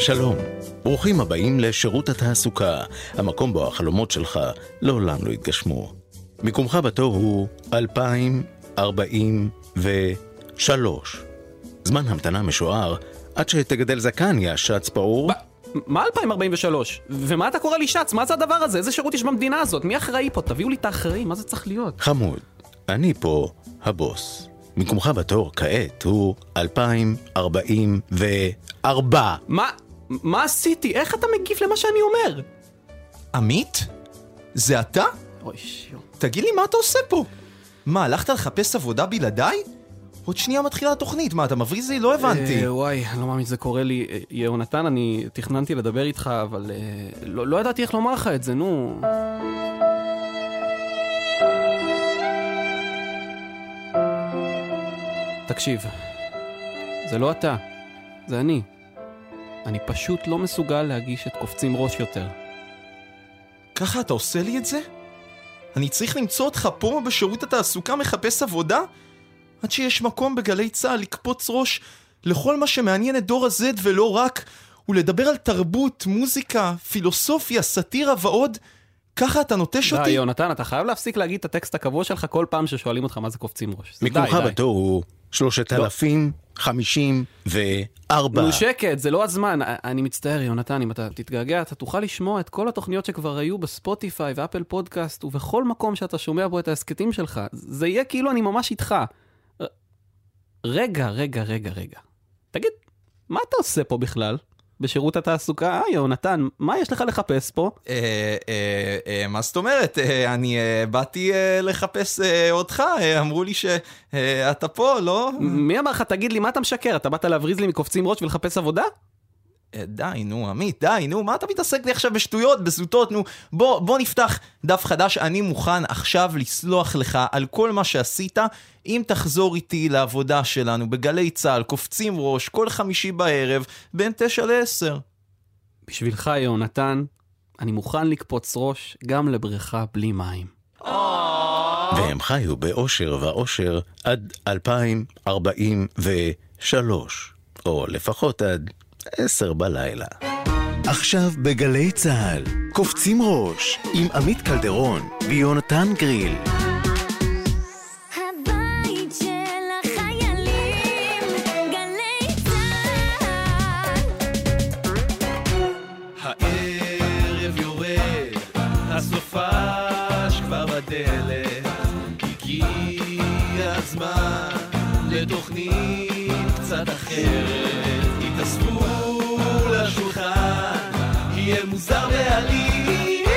שלום, ברוכים הבאים לשירות התעסוקה, המקום בו החלומות שלך לעולם לא יתגשמו. מיקומך בתור הוא 2043. זמן המתנה משוער עד שתגדל זקן, יא שץ פעור. מה 2043? ומה אתה קורא לי שץ? מה זה הדבר הזה? איזה שירות יש במדינה הזאת? מי אחראי פה? תביאו לי את האחראי, מה זה צריך להיות? חמוד, אני פה הבוס. מיקומך בתור כעת הוא 2044. מה? מה עשיתי? איך אתה מגיב למה שאני אומר? עמית? זה אתה? אוי שיו. תגיד לי, מה אתה עושה פה? מה, הלכת לחפש עבודה בלעדיי? עוד שנייה מתחילה התוכנית, מה, אתה מבריז לי? לא הבנתי. אה, וואי, אני לא מאמין שזה קורה לי. אה, יהונתן, אני תכננתי לדבר איתך, אבל אה, לא, לא ידעתי איך לומר לך את זה, נו. תקשיב, זה לא אתה, זה אני. אני פשוט לא מסוגל להגיש את קופצים ראש יותר. ככה אתה עושה לי את זה? אני צריך למצוא אותך פה בשירות התעסוקה מחפש עבודה? עד שיש מקום בגלי צה"ל לקפוץ ראש לכל מה שמעניין את דור ה-Z ולא רק, ולדבר על תרבות, מוזיקה, פילוסופיה, סאטירה ועוד? ככה אתה נוטש די, אותי? יונתן, אתה חייב להפסיק להגיד את הטקסט הקבוע שלך כל פעם ששואלים אותך מה זה קופצים ראש. די, די. בתור הוא 3054. נו שקט, זה לא הזמן. אני מצטער, יונתן, אם אתה תתגעגע, אתה תוכל לשמוע את כל התוכניות שכבר היו בספוטיפיי ואפל פודקאסט ובכל מקום שאתה שומע בו את ההסכתים שלך. זה יהיה כאילו אני ממש איתך. רגע, רגע, רגע, רגע. תגיד, מה אתה עושה פה בכלל? בשירות התעסוקה? אה, יונתן, מה יש לך לחפש פה? אה, אה, אה, מה זאת אומרת? אה, אני אה, באתי אה, לחפש אה, אותך, אה, אמרו לי שאתה פה, לא? מי אמר לך, תגיד לי, מה אתה משקר? אתה באת להבריז לי מקופצים ראש ולחפש עבודה? אה, די, נו, עמית, די, נו, מה אתה מתעסק לי עכשיו בשטויות, בזוטות, נו, בוא, בוא נפתח דף חדש, אני מוכן עכשיו לסלוח לך על כל מה שעשית, אם תחזור איתי לעבודה שלנו בגלי צה"ל, קופצים ראש, כל חמישי בערב, בין תשע לעשר. בשבילך, יהונתן, אני מוכן לקפוץ ראש גם לבריכה בלי מים. והם חיו באושר ואושר עד 2043, או לפחות עד 10 בלילה. עכשיו בגלי צה"ל, קופצים ראש, עם עמית קלדרון ויונתן גריל. הבית של החיילים, גלי צה"ל. הערב יורד, הסופש כבר בדלת, הגיע הזמן לתוכנית קצת אחרת, מוזר בעליל,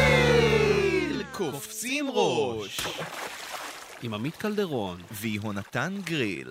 קופצים ראש, עם עמית קלדרון. ויהונתן גריל.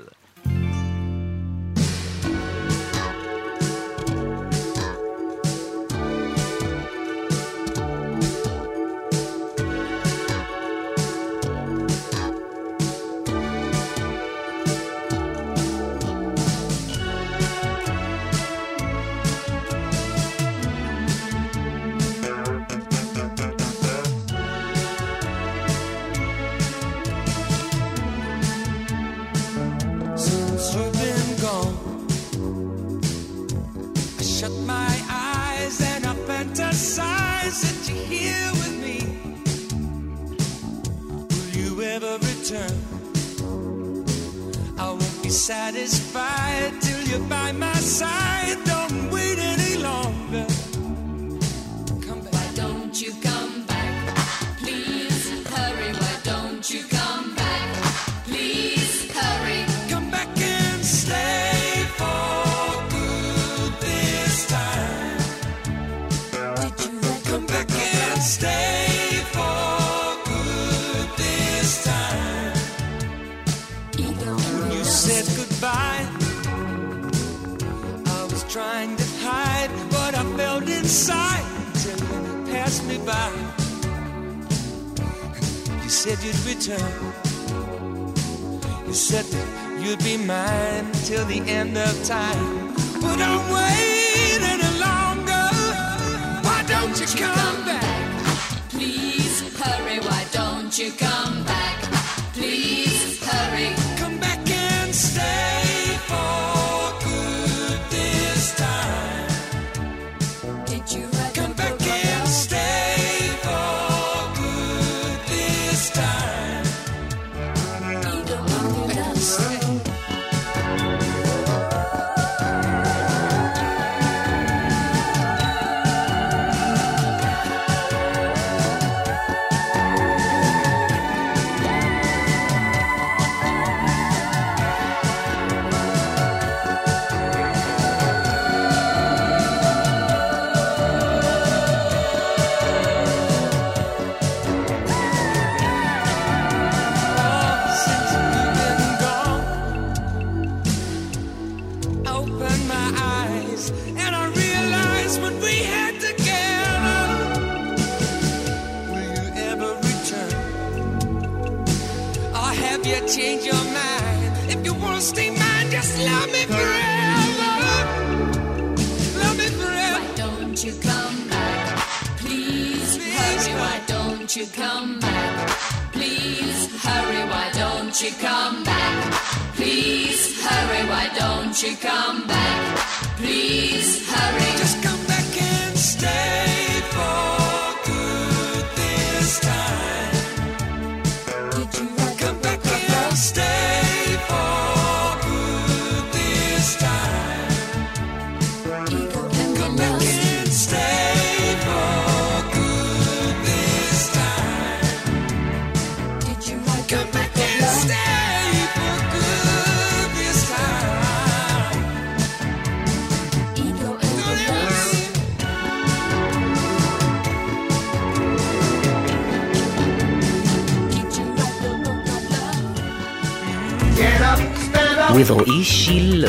With רועי שילה.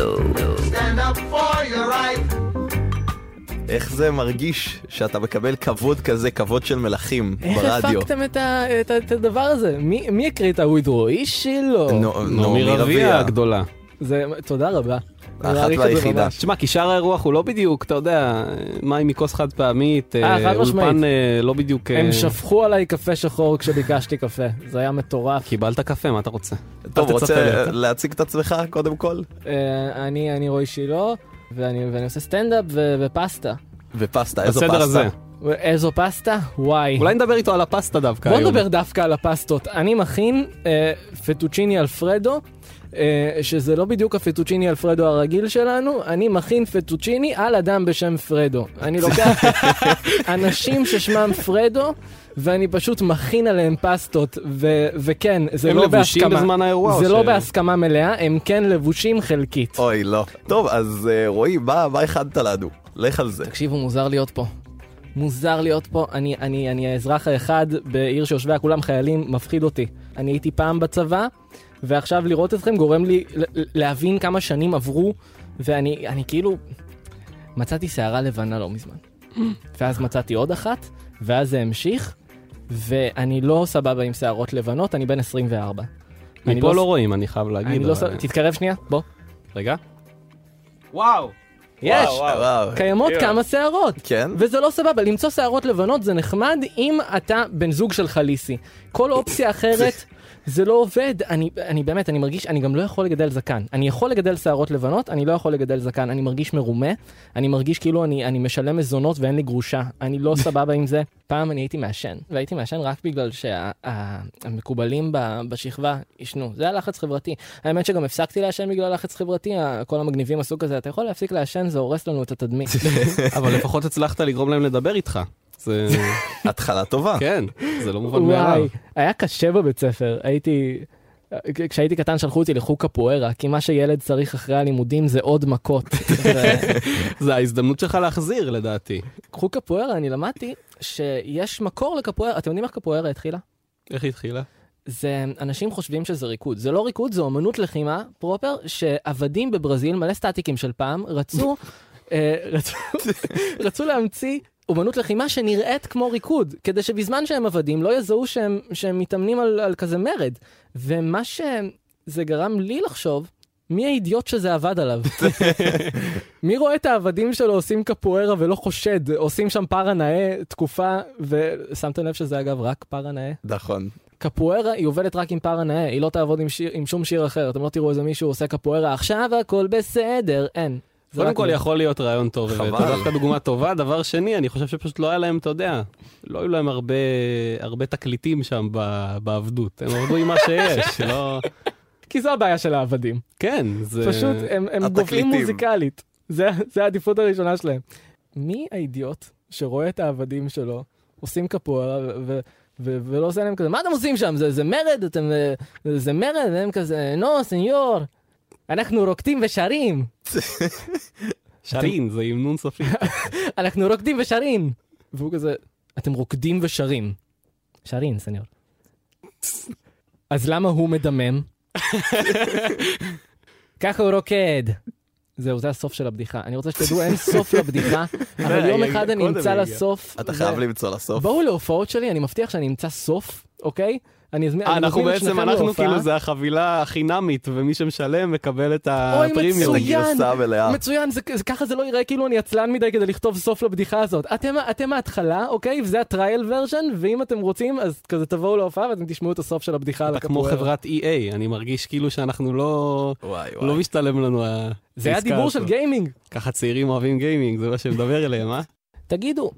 stand up for your right. איך זה מרגיש שאתה מקבל כבוד כזה, כבוד של מלכים איך ברדיו? הפקתם את ה- את ה- את הדבר הזה? מי מי הקריא את הוויד רועי שלו? נעמי רביע הגדולה. זה, תודה רבה. האחת זה והיחידה. תשמע, כי שאר האירוח הוא לא בדיוק, אתה יודע, מים מכוס חד פעמית, אה, משמעית. אולפן אה, לא בדיוק... אה, הם שפכו עליי קפה שחור כשביקשתי קפה, זה היה מטורף. קיבלת קפה, מה אתה רוצה? טוב, רוצה. להציג את עצמך קודם כל? אה, אני אני רועי שילה, ואני ואני עושה סטנדאפ ו- ופסטה. ופסטה, איזו בסדר הזה. פסטה? איזו פסטה? וואי. אולי נדבר איתו על הפסטה דווקא בוא היום. נדבר דווקא על הפסטות. אני מכין אה, פטוצ'יני אלפרדו, אה, שזה לא בדיוק הפטוצ'יני אלפרדו הרגיל שלנו, אני מכין פטוצ'יני על אדם בשם פרדו. אני לוקח אנשים ששמם פרדו, ואני פשוט מכין עליהם פסטות, ו- וכן, זה הם לא לבושים בהסכמה. בזמן האירוע, זה לא ש- בהסכמה מלאה, הם כן לבושים חלקית. אוי, לא. טוב, אז אה, רועי, מה מה הכנת לנו? לך על זה. תקשיבו, מוזר להיות פה. מוזר להיות פה, אני, אני, אני האזרח האחד בעיר שיושביה כולם חיילים, מפחיד אותי. אני הייתי פעם בצבא, ועכשיו לראות אתכם גורם לי להבין כמה שנים עברו, ואני אני כאילו... מצאתי שערה לבנה לא מזמן. ואז מצאתי עוד אחת, ואז זה המשיך, ואני לא סבבה עם שערות לבנות, אני בן 24. אני מפה לא- לא רואים, אני חייב להגיד. אני לא סבבה, תתקרב שנייה, בוא. רגע. וואו. יש, וואו. קיימות כמה שערות. כן? וזה לא סבבה, למצוא שערות לבנות זה נחמד אם אתה בן זוג של חליסי. כל אופציה אחרת, זה לא עובד. אני, אני באמת, אני מרגיש, אני גם לא יכול לגדל זקן. אני יכול לגדל שערות לבנות, אני לא יכול לגדל זקן. אני מרגיש מרומה, אני מרגיש כאילו אני, אני משלם מזונות ואין לי גרושה. אני לא סבבה עם זה. פעם אני הייתי מעשן, והייתי מעשן רק בגלל שהמקובלים בשכבה עישנו. זה היה לחץ חברתי. האמת שגם הפסקתי לעשן בגלל לחץ חברתי, כל המגניבים עשו כזה, אתה יכול להפסיק לעשן, זה הורס לנו את התדמית. אבל לפחות הצלחת לגרום להם לדבר איתך. זה... התחלה טובה. כן, זה לא מובן מאליו. וואי, היה קשה בבית ספר, הייתי... כשהייתי קטן שלחו אותי לחוג קפוארה, כי מה שילד צריך אחרי הלימודים זה עוד מכות. זה ההזדמנות שלך להחזיר לדעתי. חוג קפוארה, אני למדתי שיש מקור לקפוארה, אתם יודעים איך קפוארה התחילה? איך היא התחילה? זה אנשים חושבים שזה ריקוד. זה לא ריקוד, זה אומנות לחימה פרופר, שעבדים בברזיל, מלא סטטיקים של פעם, רצו, אה, רצו, רצו להמציא אומנות לחימה שנראית כמו ריקוד, כדי שבזמן שהם עבדים לא יזהו שהם, שהם מתאמנים על, על כזה מרד. ומה שזה גרם לי לחשוב, מי האידיוט שזה עבד עליו? מי רואה את העבדים שלו עושים קפוארה ולא חושד, עושים שם פארה נאה תקופה, ושמתם לב שזה אגב רק פארה נאה? נכון. קפוארה היא עובדת רק עם פארה נאה, היא לא תעבוד עם, שיר, עם שום שיר אחר, אתם לא תראו איזה מישהו עושה קפוארה, עכשיו הכל בסדר, אין. קודם כל. יכול להיות רעיון טוב, חבל. וזו דווקא דוגמה טובה. דבר שני, אני חושב שפשוט לא היה להם, אתה יודע, לא היו להם הרבה, הרבה תקליטים שם בעבדות. הם עבדו עם מה שיש, לא... כי זו הבעיה של העבדים. כן, זה... פשוט הם. גובים מוזיקלית. זה, זה העדיפות הראשונה שלהם. מי האידיוט שרואה את העבדים שלו, עושים קפוארה ו- ו- ולא עושה להם כזה, מה אתם עושים שם? זה, זה מרד? אתם, אה, זה מרד? והם כזה, נו, סניור, אנחנו רוקדים ושרים. שרין, זה עם נון סופי. אנחנו רוקדים ושרים. והוא כזה, אתם רוקדים ושרים. שרים, סניור. אז למה הוא מדמם? ככה הוא רוקד. זהו, זה הסוף של הבדיחה. אני רוצה שתדעו, אין סוף לבדיחה, אבל יום אחד אני אמצא. לסוף. אתה חייב למצוא לסוף. בואו להופעות שלי, אני מבטיח שאני אמצא סוף, אוקיי? אני אזמין אה, אני אנחנו בעצם, אנחנו. כאילו, זה החבילה החינמית, ומי שמשלם מקבל את אוי, הפרימיום. מצוין. הגרסה המלאה. מצוין, זה, זה, ככה זה לא ייראה כאילו אני עצלן מדי כדי לכתוב סוף לבדיחה הזאת. אתם, אתם ההתחלה, אוקיי? וזה הטרייל ורז'ן, ואם אתם רוצים, אז כזה תבואו להופעה ואתם תשמעו את הסוף של הבדיחה על אתה כמו הקפוארה. חברת EA, אני מרגיש כאילו שאנחנו לא... וואי לא וואי. משתלם לנו ה... זה היה דיבור. של גיימינג. ככה צעירים אוהבים גיימינג, זה מה שמדבר אליהם, אה? תגידו,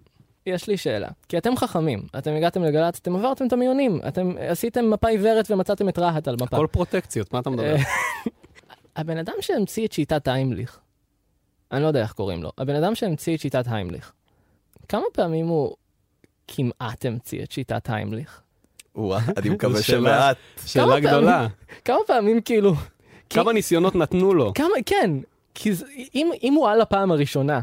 יש לי שאלה, כי אתם חכמים, אתם הגעתם לגל"צ, אתם עברתם את המיונים, אתם עשיתם מפה עיוורת ומצאתם את רהט על מפה. הכל פרוטקציות, מה אתה מדבר? אה, הבן אדם שהמציא את שיטת היימליך, אני לא יודע איך קוראים לו, הבן אדם שהמציא את שיטת היימליך, כמה פעמים הוא כמעט המציא את שיטת היימליך? וואו, אני מקווה. שמעט. שאלה גדולה. כמה פעמים כאילו... כמה ניסיונות נתנו לו? כמה, כן, כי אם הוא על הפעם הראשונה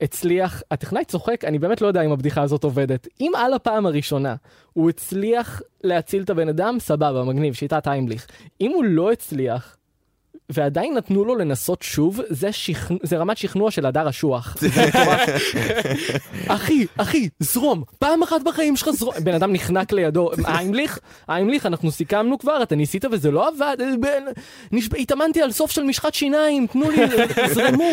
הצליח, הטכנאי צוחק, אני באמת לא יודע אם הבדיחה הזאת עובדת. אם על הפעם הראשונה הוא הצליח להציל את הבן אדם, סבבה, מגניב, שיטת היימליך. אם הוא לא הצליח, ועדיין נתנו לו לנסות שוב, זה, שכ... זה רמת שכנוע של הדר אשוח. אחי, אחי, זרום, פעם אחת בחיים שלך זרום. בן אדם נחנק לידו, היימליך, היימליך, אנחנו סיכמנו כבר, אתה ניסית וזה לא עבד, בן... נשבע, התאמנתי על סוף של משחת שיניים, תנו לי, זרמו.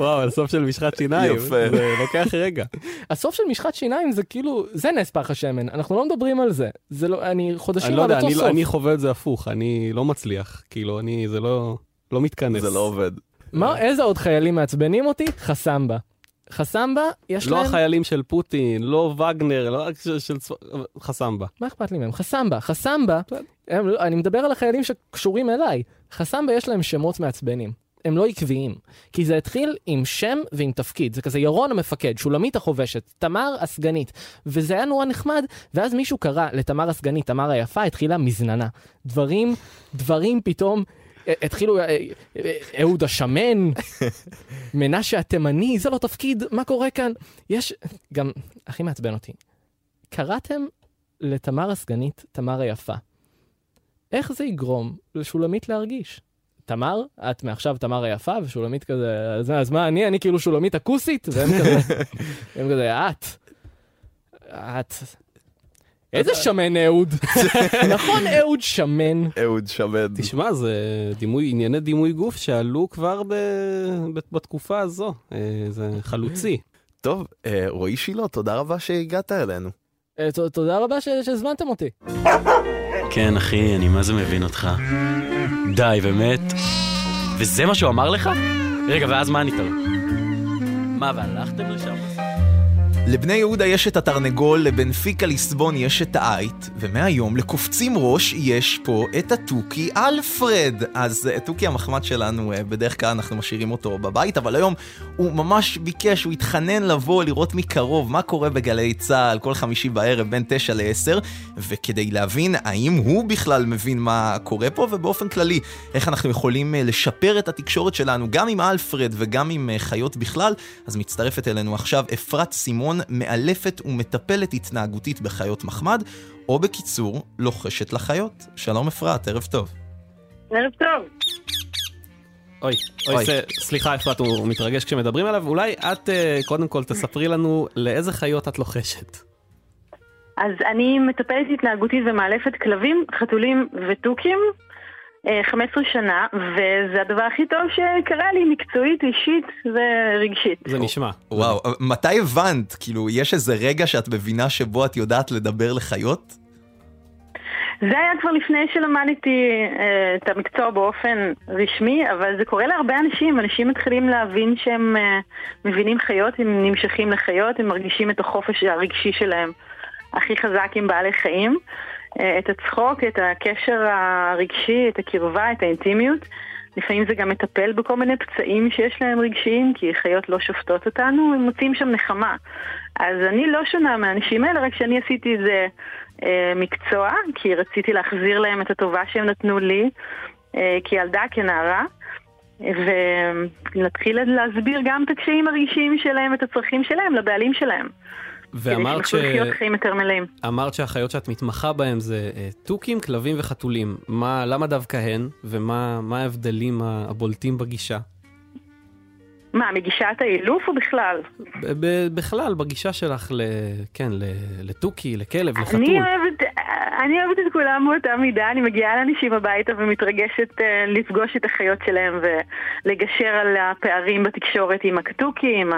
וואו, על סוף של משחת שיניים. יפה. זה לוקח רגע. הסוף של משחת שיניים זה כאילו, זה נס פח השמן, אנחנו לא מדברים על זה. זה לא, אני חודשים אני לא על יודע, אותו אני- סוף. אני חווה את זה הפוך, אני לא מצליח. כאילו, אני, זה לא... לא מתכנס. זה לא עובד. מה, איזה עוד חיילים מעצבנים אותי? חסמבה. חסמבה, יש לא להם... החיילים של פוטין, לא וגנר, לא רק של- של צבא... חסמבה. מה אכפת לי מהם? חסמבה. חסמבה, הם, לא- אני מדבר על החיילים שקשורים אליי. חסמבה יש להם שמות מעצבנים. הם לא עקביים. כי זה התחיל עם שם ועם תפקיד. זה כזה ירון המפקד, שולמית החובשת, תמר הסגנית. וזה היה נורא נחמד, ואז מישהו קרא לתמר הסגנית, תמר היפה, התחילה מזננה. דברים, דברים פתאום... התחילו, אה, אה, אהוד השמן, מנשה התימני, זה לא תפקיד, מה קורה כאן? יש, גם, הכי מעצבן אותי, קראתם לתמר הסגנית, תמר היפה. איך זה יגרום לשולמית להרגיש? תמר, את מעכשיו תמר היפה, ושולמית כזה, אז, אז מה, אני, אני כאילו שולמית הכוסית? והם כזה, הם כזה, את, את, איזה שמן אהוד? נכון, אהוד שמן. אהוד שמן. תשמע, זה דימוי, ענייני דימוי גוף שעלו כבר ב... בתקופה הזו. אה, זה חלוצי. טוב, אה, רועי שילה, תודה רבה שהגעת אלינו. אה, תודה רבה ש- שהזמנתם אותי. כן, אחי, אני מה זה מבין אותך. די, באמת? וזה מה שהוא אמר לך? רגע, ואז מה ענית לו? מה, והלכתם לשם? לבני יהודה יש את התרנגול, לבנפיקה ליסבון יש את האייט, ומהיום לקופצים ראש יש פה את התוכי אלפרד. אז אה, תוכי המחמד שלנו, אה, בדרך כלל אנחנו משאירים אותו בבית, אבל היום הוא ממש ביקש, הוא התחנן לבוא לראות מקרוב מה קורה בגלי צה"ל כל חמישי בערב בין 9 ל-10, וכדי להבין האם הוא בכלל מבין מה קורה פה, ובאופן כללי, איך אנחנו יכולים אה, לשפר את התקשורת שלנו גם עם אלפרד וגם עם חיות בכלל, אז מצטרפת אלינו עכשיו אפרת סימון, מאלפת ומטפלת התנהגותית בחיות מחמד, או בקיצור, לוחשת לחיות. שלום אפרת, ערב טוב. ערב טוב. אוי, אוי. אוי, ס- סליחה, אפרת, הוא מתרגש כשמדברים עליו. אולי את אה, קודם כל תספרי לנו לאיזה חיות את לוחשת. אז אני מטפלת התנהגותית ומאלפת כלבים, חתולים ותוכים 15 שנה, וזה הדבר הכי טוב שקרה לי מקצועית, אישית ורגשית. זה נשמע. וואו, מתי הבנת? כאילו, יש איזה רגע שאת מבינה שבו את יודעת לדבר לחיות? זה היה כבר לפני שלמדתי אה, את המקצוע באופן רשמי, אבל זה קורה להרבה אנשים. אנשים מתחילים להבין שהם אה, מבינים חיות, הם נמשכים לחיות, הם מרגישים את החופש הרגשי שלהם הכי חזק עם בעלי חיים. אה, את הצחוק, את הקשר הרגשי, את הקרבה, את האינטימיות. לפעמים זה גם מטפל בכל מיני פצעים שיש להם רגשיים, כי חיות לא שופטות אותנו, הם מוצאים שם נחמה. אז אני לא שונה מהאנשים האלה, רק שאני עשיתי את זה אה, מקצוע, כי רציתי להחזיר להם את הטובה שהם נתנו לי, אה, כילדה, כנערה. ונתחיל להסביר גם את הקשיים הרגשיים שלהם, את הצרכים שלהם, לבעלים שלהם. ואמרת ש... חיים יותר מלאים. אמרת שהחיות שאת מתמחה בהן זה אה, תוכים, כלבים וחתולים. מה, למה דווקא הן, ומה מה ההבדלים הבולטים בגישה? מה, מגישת האילוף או בכלל? בכלל, בגישה שלך ל... כן, ל... לתוכי, לכלב, לחתול. אני אוהבת, אני אוהבת את כולם באותה מידה, אני מגיעה לאנשים הביתה ומתרגשת אה, לפגוש את החיות שלהם ולגשר על הפערים בתקשורת עם התוכי, עם,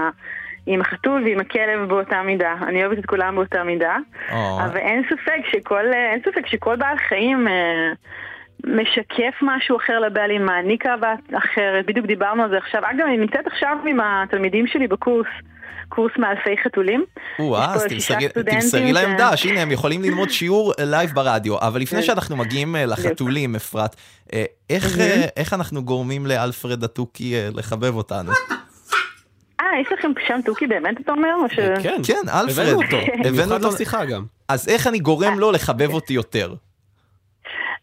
עם החתול ועם הכלב באותה מידה. אני אוהבת את כולם באותה מידה, או, אבל אין ספק שכל, אה, אין ספק שכל בעל חיים אה, משקף משהו אחר לבעלים, מעניק אהבה אחרת, בדיוק דיברנו על זה עכשיו. אגב, אני נמצאת עכשיו עם התלמידים שלי בקורס. קורס מאלפי חתולים. או-אה, אז תמסרי- להם דש, הנה הם יכולים ללמוד שיעור live ברדיו, אבל לפני. שאנחנו מגיעים לחתולים, אפרת, איך, אנחנו גורמים לאלפרד התוכי לחבב אותנו? אה, יש לכם שם תוכי באמת, אתה אומר? או ש... כן, כן, אלפרד. הבאנו אותו, הבאנו במיוחד אותו- לשיחה גם. אז איך אני גורם לו לחבב אותי יותר?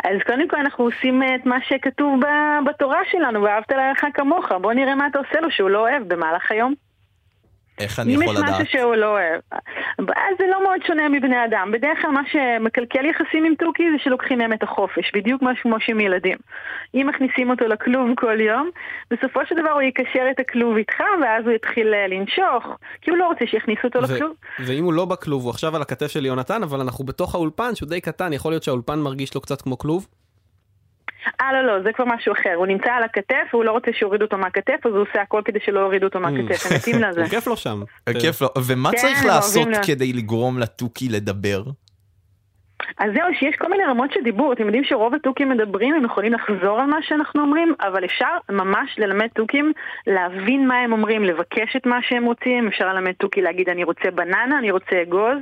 אז קודם כל אנחנו עושים אה, את מה שכתוב ב- בתורה שלנו, ואהבת לרעך כמוך. בוא נראה מה אתה עושה לו שהוא לא אוהב במהלך היום. איך אני אם יכול יש לדעת? משהו שהוא לא אוהב. אז זה לא מאוד שונה מבני אדם. בדרך כלל מה שמקלקל יחסים עם תוכי זה שלוקחים מהם את החופש, בדיוק כמו שהם ילדים. אם מכניסים אותו לכלוב כל יום, בסופו של דבר הוא יקשר את הכלוב איתך, ואז הוא יתחיל אה, לנשוך, כי הוא לא רוצה שיכניסו אותו לכלוב. ואם הוא לא בכלוב, הוא עכשיו על הכתף של יונתן, אבל אנחנו בתוך האולפן שהוא די קטן, יכול להיות שהאולפן מרגיש לו קצת כמו כלוב? אה, לא, לא, זה כבר משהו אחר. הוא נמצא על הכתף, והוא לא רוצה שיורידו אותו מהכתף, אז הוא עושה הכל כדי שלא יורידו אותו מהכתף. הם מתים לזה. כיף לו שם. אה, כיף לו. ומה כן, צריך לעשות כדי לגרום לתוכי לדבר? אז זהו, שיש כל מיני רמות של דיבור. אתם יודעים שרוב התוכים מדברים, הם יכולים לחזור על מה שאנחנו אומרים, אבל אפשר ממש ללמד תוכים להבין מה הם אומרים, לבקש את מה שהם רוצים. אפשר ללמד תוכי להגיד אני רוצה בננה, אני רוצה אגוז.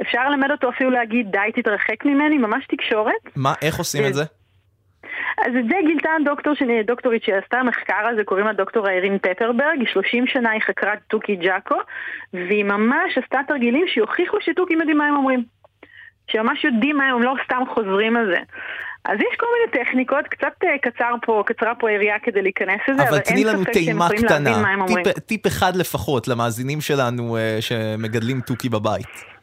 אפשר ללמד אותו אפילו להגיד די תתרחק ממני, ממש תקשורת. מה, איך עושים את זה? אז את זה גילתה הדוקטור שלי, דוקטורית שעשתה מחקר על זה, קוראים לה דוקטור איירין פטרברג, 30 שנה היא חקרה תוכי ג'אקו, והיא ממש עשתה תרגילים שיוכיחו שתוכים יודעים מה הם אומרים. שממש יודעים מה הם, הם לא סתם חוזרים על זה. אז יש כל מיני טכניקות, קצת אה, קצר פה, קצרה פה היריעה כדי להיכנס לזה, אבל, אבל תני לנו טעימה קטנה. טיפ- טיפ אחד לפחות למאזינים שלנו אה, שמגדלים תוכי בבית.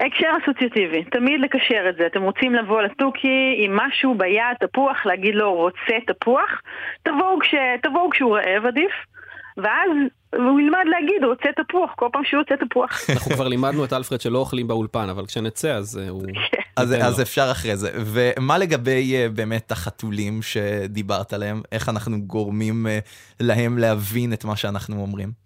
הקשר אסוציאטיבי, תמיד לקשר את זה. אתם רוצים לבוא לתוכי עם משהו ביד, תפוח, להגיד לו רוצה תפוח, תבואו, כש, תבואו כשהוא רעב עדיף, ואז הוא ילמד להגיד רוצה תפוח, כל פעם שהוא רוצה תפוח. אנחנו כבר לימדנו את אלפרד שלא אוכלים באולפן, אבל כשנצא אז אה, הוא... אז, ניתן אז לו. אפשר אחרי זה. ומה לגבי אה, באמת החתולים שדיברת עליהם? איך אנחנו גורמים אה, להם להבין את מה שאנחנו אומרים?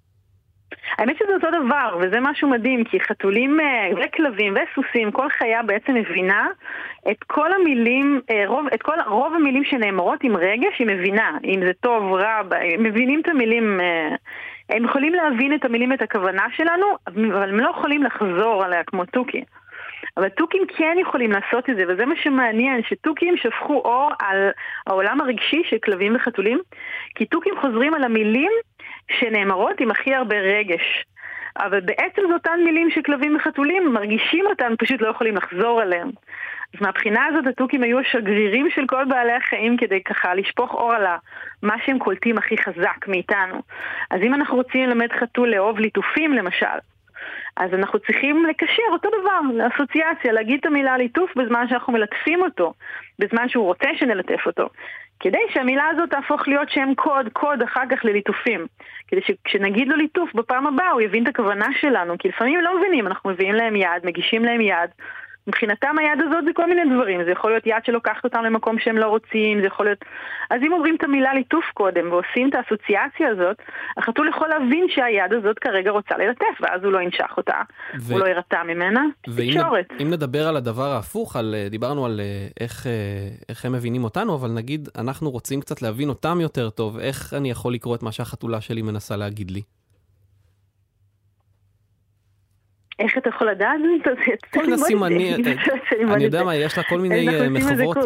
האמת שזה אותו דבר, וזה משהו מדהים, כי חתולים אה, וכלבים וסוסים, כל חיה בעצם מבינה את כל המילים, אה, רוב, את כל, רוב המילים שנאמרות עם רגש, היא מבינה, אם זה טוב, רע, מבינים את המילים, אה, הם יכולים להבין את המילים ואת הכוונה שלנו, אבל הם לא יכולים לחזור עליה כמו תוכי. אבל תוכים כן יכולים לעשות את זה, וזה מה שמעניין, שתוכים שפכו אור על העולם הרגשי של כלבים וחתולים, כי תוכים חוזרים על המילים שנאמרות עם הכי הרבה רגש. אבל בעצם זה אותן מילים שכלבים וחתולים מרגישים אותן, פשוט לא יכולים לחזור עליהן. אז מהבחינה הזאת התוכים היו השגרירים של כל בעלי החיים כדי ככה לשפוך אור על מה שהם קולטים הכי חזק מאיתנו. אז אם אנחנו רוצים ללמד חתול לאהוב ליטופים למשל, אז אנחנו צריכים לקשר אותו דבר, לאסוציאציה, להגיד את המילה ליטוף בזמן שאנחנו מלטפים אותו, בזמן שהוא רוצה שנלטף אותו. כדי שהמילה הזאת תהפוך להיות שם קוד, קוד אחר כך לליטופים. כדי שכשנגיד לו ליטוף בפעם הבאה הוא יבין את הכוונה שלנו, כי לפעמים לא מבינים, אנחנו מביאים להם יד, מגישים להם יד, מבחינתם היד הזאת זה כל מיני דברים, זה יכול להיות יד שלוקחת אותם למקום שהם לא רוצים, זה יכול להיות... אז אם אומרים את המילה ליטוף קודם ועושים את האסוציאציה הזאת, החתול יכול להבין שהיד הזאת כרגע רוצה ללטף, ואז הוא לא ינשך אותה, ו- הוא לא יירתע ממנה. ואם נדבר על הדבר ההפוך, על, אה, דיברנו על אה, איך, אה, איך הם מבינים אותנו, אבל נגיד אנחנו רוצים קצת להבין אותם יותר טוב, איך אני יכול לקרוא את מה שהחתולה שלי מנסה להגיד לי? איך אתה יכול לדעת? כל מיני סימנים, אני יודע מה, יש לה כל מיני אה, מחוות,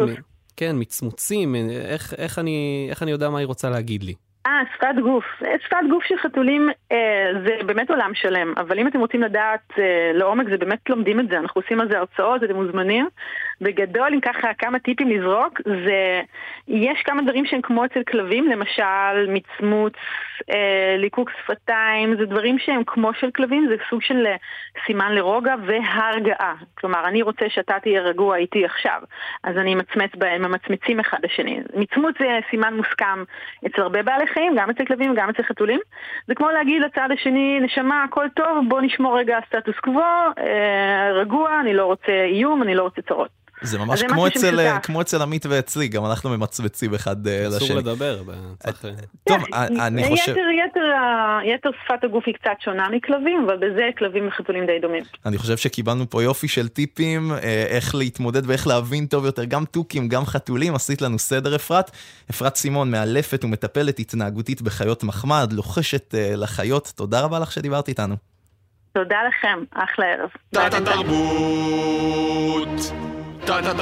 כן, מצמוצים, אה, איך, איך, אני, איך אני יודע מה היא רוצה להגיד לי? אה, שפת גוף. אה, שפת גוף של חתולים אה, זה באמת עולם שלם, אבל אם אתם רוצים לדעת אה, לעומק, זה באמת לומדים את זה, אנחנו עושים על זה הרצאות, אתם מוזמנים. בגדול, אם ככה כמה טיפים לזרוק, זה... יש כמה דברים שהם כמו אצל כלבים, למשל מצמוץ, אה, ליקוק שפתיים, זה דברים שהם כמו של כלבים, זה סוג של אה, סימן לרוגע והרגעה. כלומר, אני רוצה שאתה תהיה רגוע איתי עכשיו, אז אני אמצמץ בהם, ממצמצים אחד לשני. מצמוץ זה סימן מוסכם אצל הרבה בעלי חיים, גם אצל כלבים וגם אצל חתולים. זה כמו להגיד לצד השני, נשמה, הכל טוב, בוא נשמור רגע סטטוס קוו, אה, רגוע, אני לא רוצה איום, אני לא רוצה צרות. זה ממש זה כמו אצל, אה, שמשותף. כמו אצל עמית ואצלי, גם אנחנו ממצמצים אחד אה, לשני. אסור לדבר, צריך... אה, טוב, אני- חושב... יתר, יתר, שפת הגוף היא קצת שונה מכלבים, אבל בזה כלבים וחתולים די דומים. אני חושב שקיבלנו פה יופי של טיפים, איך להתמודד ואיך להבין טוב יותר גם תוכים, גם חתולים, עשית לנו סדר אפרת. אפרת סימון מאלפת ומטפלת התנהגותית בחיות מחמד, לוחשת לחיות, תודה רבה לך שדיברת איתנו. תודה לכם, אחלה ערב. תת-תרבות, תת-תרבות. תת-תרבות,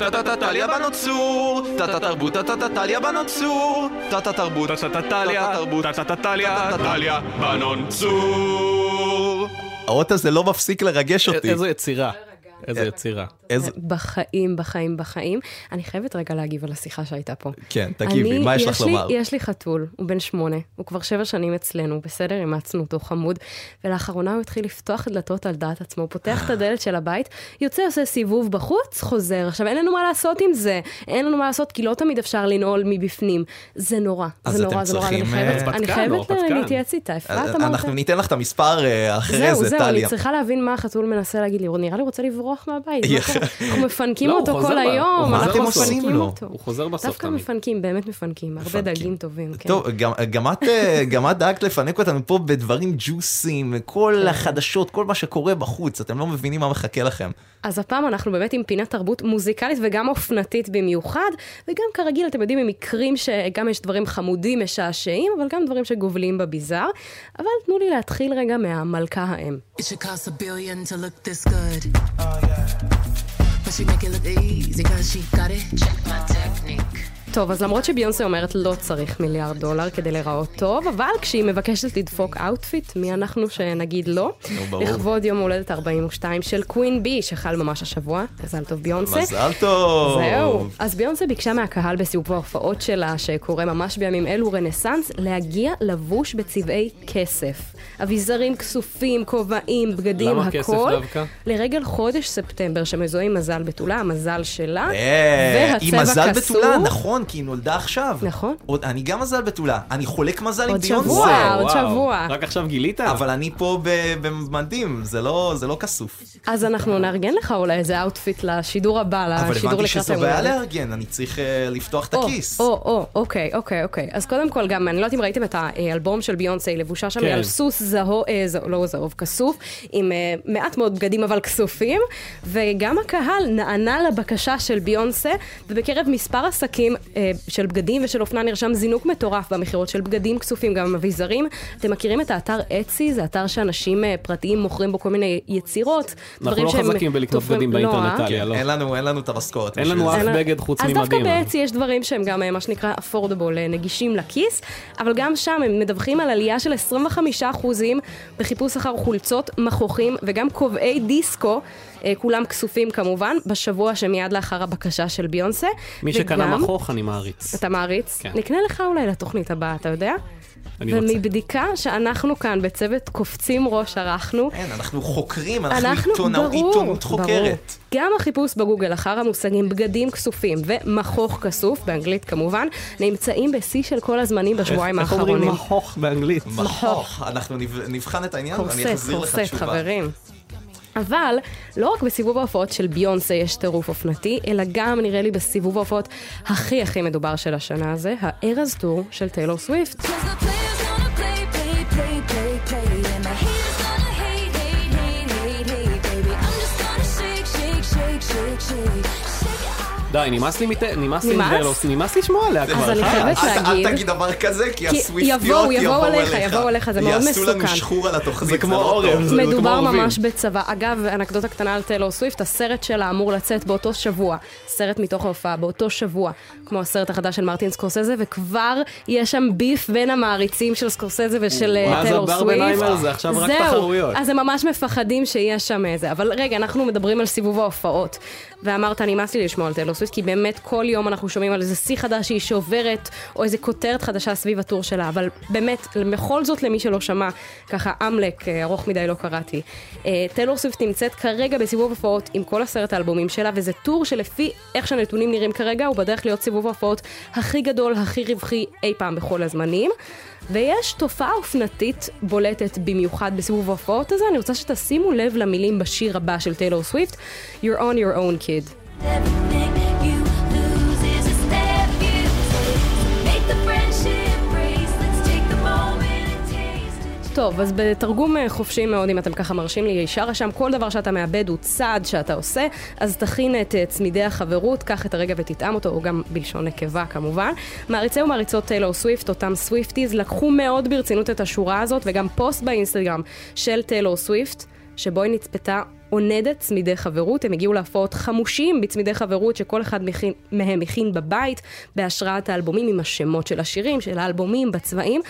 תת-תת-טליה בנות צור, תת-תרבות, תת-תת-טליה בנות צור, תת-תרבות, תת-תת-טליה, תת-תת-טליה, טליה בנות צור. האות הזה לא מפסיק לרגש אותי. איזו יצירה. איזו יצירה. איזה... בחיים, בחיים, בחיים. אני חייבת רגע להגיב על השיחה שהייתה פה. כן, תגיבי, אני- מה יש לך לי- לומר? יש לי חתול, הוא בן שמונה, הוא כבר שבע שנים אצלנו, בסדר, אימצנו אותו חמוד, ולאחרונה הוא התחיל לפתוח דלתות על דעת עצמו, פותח את הדלת של הבית, יוצא, עושה סיבוב בחוץ, חוזר. עכשיו, אין לנו מה לעשות עם זה, אין לנו מה לעשות, כי לא תמיד אפשר לנעול מבפנים. זה נורא, זה נורא, זה נורא, אני חייבת, אה, אני חייבת הרפתקן. להתייעץ איתה, אפרת אמרת? אה, אנחנו ניתן לך את המספר אה, אחרי זהו, זה, זהו, אני טליה. צריכה להבין מה החתול מנסה להגיד לי, הוא נראה לי רוצה לברוח מהבית, מה קורה? אנחנו מפנקים לא, אותו כל היום, מה אנחנו אתם עושים מפנקים לו? אותו. הוא חוזר בסוף דווקא תמיד. מפנקים, באמת מפנקים, הרבה. דגים טובים, כן. טוב, גם, גם, את, אה, גם את דאגת לפנק אותנו פה בדברים ג'וסים, כל כן. החדשות, כל מה שקורה בחוץ, אתם לא מבינים מה מחכה לכם. אז הפעם אנחנו באמת עם פינת תרבות מוזיקלית וגם אופנתית במיוחד, וגם כרגיל, אתם יודעים, עם מקרים שגם יש דברים חמודים, משעשעים, אבל גם דברים שגובלים בביזאר. אבל תנו לי להתחיל רגע מהמלכה האם. She make it look easy cause she got it. Check my technique. טוב, אז למרות שביונסה אומרת לא צריך מיליארד דולר כדי להיראות טוב, אבל כשהיא מבקשת לדפוק outfit, מי אנחנו שנגיד לא? ברור. לכבוד יום הולדת 42 של קווין בי, שחל ממש השבוע. מזל טוב ביונסה. מזל טוב. זהו. אז ביונסה ביקשה מהקהל בסיבוב ההופעות שלה, שקורה ממש בימים אלו רנסאנס, להגיע לבוש בצבעי כסף. אביזרים כסופים, כובעים, בגדים, למה הכל. כסף דווקא? לרגל חודש ספטמבר, שמזוהה עם מזל בתולה, המזל שלה. אה, והצבע מזל קסום. בתולה, נכון, כי היא נולדה עכשיו. נכון. עוד, אני גם מזל בתולה, אני חולק מזל עם עוד ביונסה. שבוע, עוד שבוע. רק עכשיו גילית? אבל אני פה במדים, זה לא, זה לא כסוף. אז אנחנו נארגן לך אולי איזה outfit לשידור הבא, אבל לשידור הבנתי לקראת שזו היום בעיה הולדת. לארגן, אני צריך אה, לפתוח את או, הכיס. או, או, אוקיי, אוקיי, אוקיי. אז קודם כל גם, אני לא יודעת אם ראיתם את האלבום של ביונסה, היא לבושה שם כן. על סוס זהוב, אה, לא זהוב, כסוף, עם אה, מעט מאוד בגדים אבל כסופים, וגם הקהל נענה לבקשה של ביונסה, ובקרב מספר עסקים של בגדים ושל אופנה נרשם זינוק מטורף במכירות של בגדים כסופים, גם אביזרים. אתם מכירים את האתר אצי? זה אתר שאנשים אה, פרטיים מוכרים בו כל מיני יצירות. אנחנו לא שהם חזקים בלקנות בגדים לא, באינטרנט, אה? טליה, לא. אין לנו, אין לנו את המשכורת. אין לנו אף. בגד חוץ אז דווקא ממדים. באצי יש דברים שהם גם אה, מה שנקרא אה, נגישים לכיס, אבל גם שם הם מדווחים על עלייה של 25% בחיפוש אחר חולצות, מכוחים וגם קובעי דיסקו, אה, כולם כסופים כמובן, בשבוע שמיד לאחר הבקשה של ביונסה. מי שקנה מכוך אני מעריץ. אתה מעריץ? כן. נקנה לך אולי לתוכנית הבאה, אתה יודע? אני רוצה. ומבדיקה שאנחנו כאן בצוות קופצים ראש ערכנו, כן, אנחנו חוקרים, אנחנו אנחנו, עיתונא- ברור, עיתונות ברור. חוקרת. גם החיפוש בגוגל אחר המושגים בגדים כסופים ומכוך כסוף, באנגלית כמובן, נמצאים בשיא של כל הזמנים בשבועיים איך אומרים האחרונים. מכוך באנגלית? מכוך. אנחנו נב- נבחן את העניין ואני אחזיר לך קורסט, תשובה. חברים. אבל לא רק בסיבוב ההופעות של ביונסה יש טירוף אופנתי, אלא גם נראה לי בסיבוב ההופעות הכי הכי מדובר של השנה הזה, ה Eras Tour של טיילור סוויפט. די, נמאס לי מט- נמאס לי נמאס? מטלוס, נמאס לשמוע עליה כבר. אז אני די. חייבת להגיד- אל תגיד דבר כזה, כי הסוויפטיות יבואו, יבואו עליך, יבואו עליך, זה מאוד יעשו לנו מסוכן. שחור על התוכנית, זה כמו לא עורב. זה- מדובר ממש. בצבא. אגב, אנקדוטה קטנה על טיילור סוויפט, הסרט שלה אמור לצאת באותו שבוע. סרט מתוך ההופעה, באותו שבוע, כמו הסרט החדש של מרטין סקורסזה, וכבר יש שם ביף בין המעריצים של סקורסזה ושל אה, טיילור סוויפט. זהו, אז הם ממש מפחדים שיהיה שם איזה. אבל רגע, אנחנו מדברים על סיבוב ההופעות. ואמרת, נמאס לי לשמוע על טיילור סוויפט, כי באמת כל יום אנחנו שומעים על איזה שיא חדש שהיא שוברת, או איזה כותרת חדשה סביב הטור שלה, אבל באמת, בכל זאת למי שלא שמע, ככה אמלק, אה, ארוך מדי לא קראתי. אה, טיילור סוויפט נמצאת כרגע בסיבוב הופעות עם כל עשרת האלבומים שלה, וזה טור שלפי איך שהנתונים נראים כרגע, הוא בדרך להיות סיבוב ההופעות הכי גדול, הכי רווחי אי פעם בכל הזמנים. ויש תופעה אופנתית בולטת במיוחד בסיבוב ההופעות הזה, אני רוצה שתשימו לב למילים בשיר הבא של טיילור סוויפט, You're on your own kid. טוב, אז בתרגום אה, חופשי מאוד, אם אתם ככה מרשים לי, ישר רשם, כל דבר שאתה מאבד הוא צעד שאתה עושה, אז תכין את אה, צמידי החברות, קח את הרגע ותטעם אותו, או גם בלשון נקבה כמובן. מעריצי ומעריצות טיילור סוויפט, אותם Swifties, לקחו מאוד ברצינות את השורה הזאת, וגם פוסט באינסטגרם של טיילור סוויפט, שבו היא נצפתה עונדת צמידי חברות, הם הגיעו להופעות חמושים בצמידי חברות שכל אחד מכין, מהם הכין בבית, בהשראת האלבומים עם השמות של השירים, של האלבומים, בצבעים.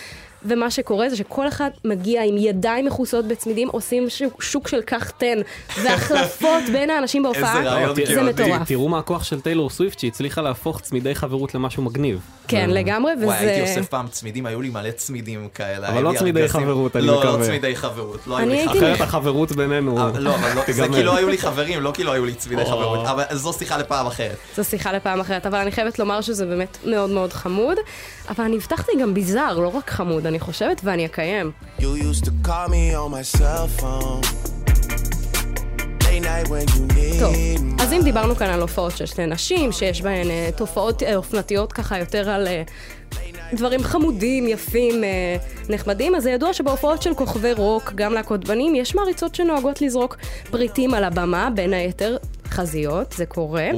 ומה שקורה זה שכל אחד מגיע עם ידיים מכוסות בצמידים, עושים שוק, של קח תן, והחלפות בין האנשים בהופעה. זה. מטורף. תראו מה הכוח של טיילור סוויפט שהצליחה להפוך צמידי חברות למשהו מגניב. כן, לגמרי, וואי, הייתי וזה... אוסף פעם צמידים, היו לי מלא צמידים כאלה. אבל לא צמידי חברות, אני לא, מקווה. לא צמידי חברות, לא היו אני לי חברים. אחרת החברות בינינו אה, לא, אבל לא, זה. כי לא היו לי חברים, לא כי לא היו לי צמידי. חברות. אבל זו שיחה לפעם אחרת. זו שיחה לפעם אחרת, אבל אני חייבת לומר שזה באמת מאוד מאוד חמוד. אבל אני הבטחתי גם ביזאר, לא רק חמוד, אני חושבת, ואני אקיים. You used to call me on my cell phone. Late night when you need טוב. אז אם דיברנו כאן על הופעות של שתי נשים, שיש בהן אה, תופעות אה, אופנתיות ככה יותר על אה, דברים חמודים, יפים, אה, נחמדים, אז זה ידוע שבהופעות של כוכבי רוק, גם להקות בנים, יש מעריצות שנוהגות לזרוק פריטים על הבמה, בין היתר חזיות, זה קורה.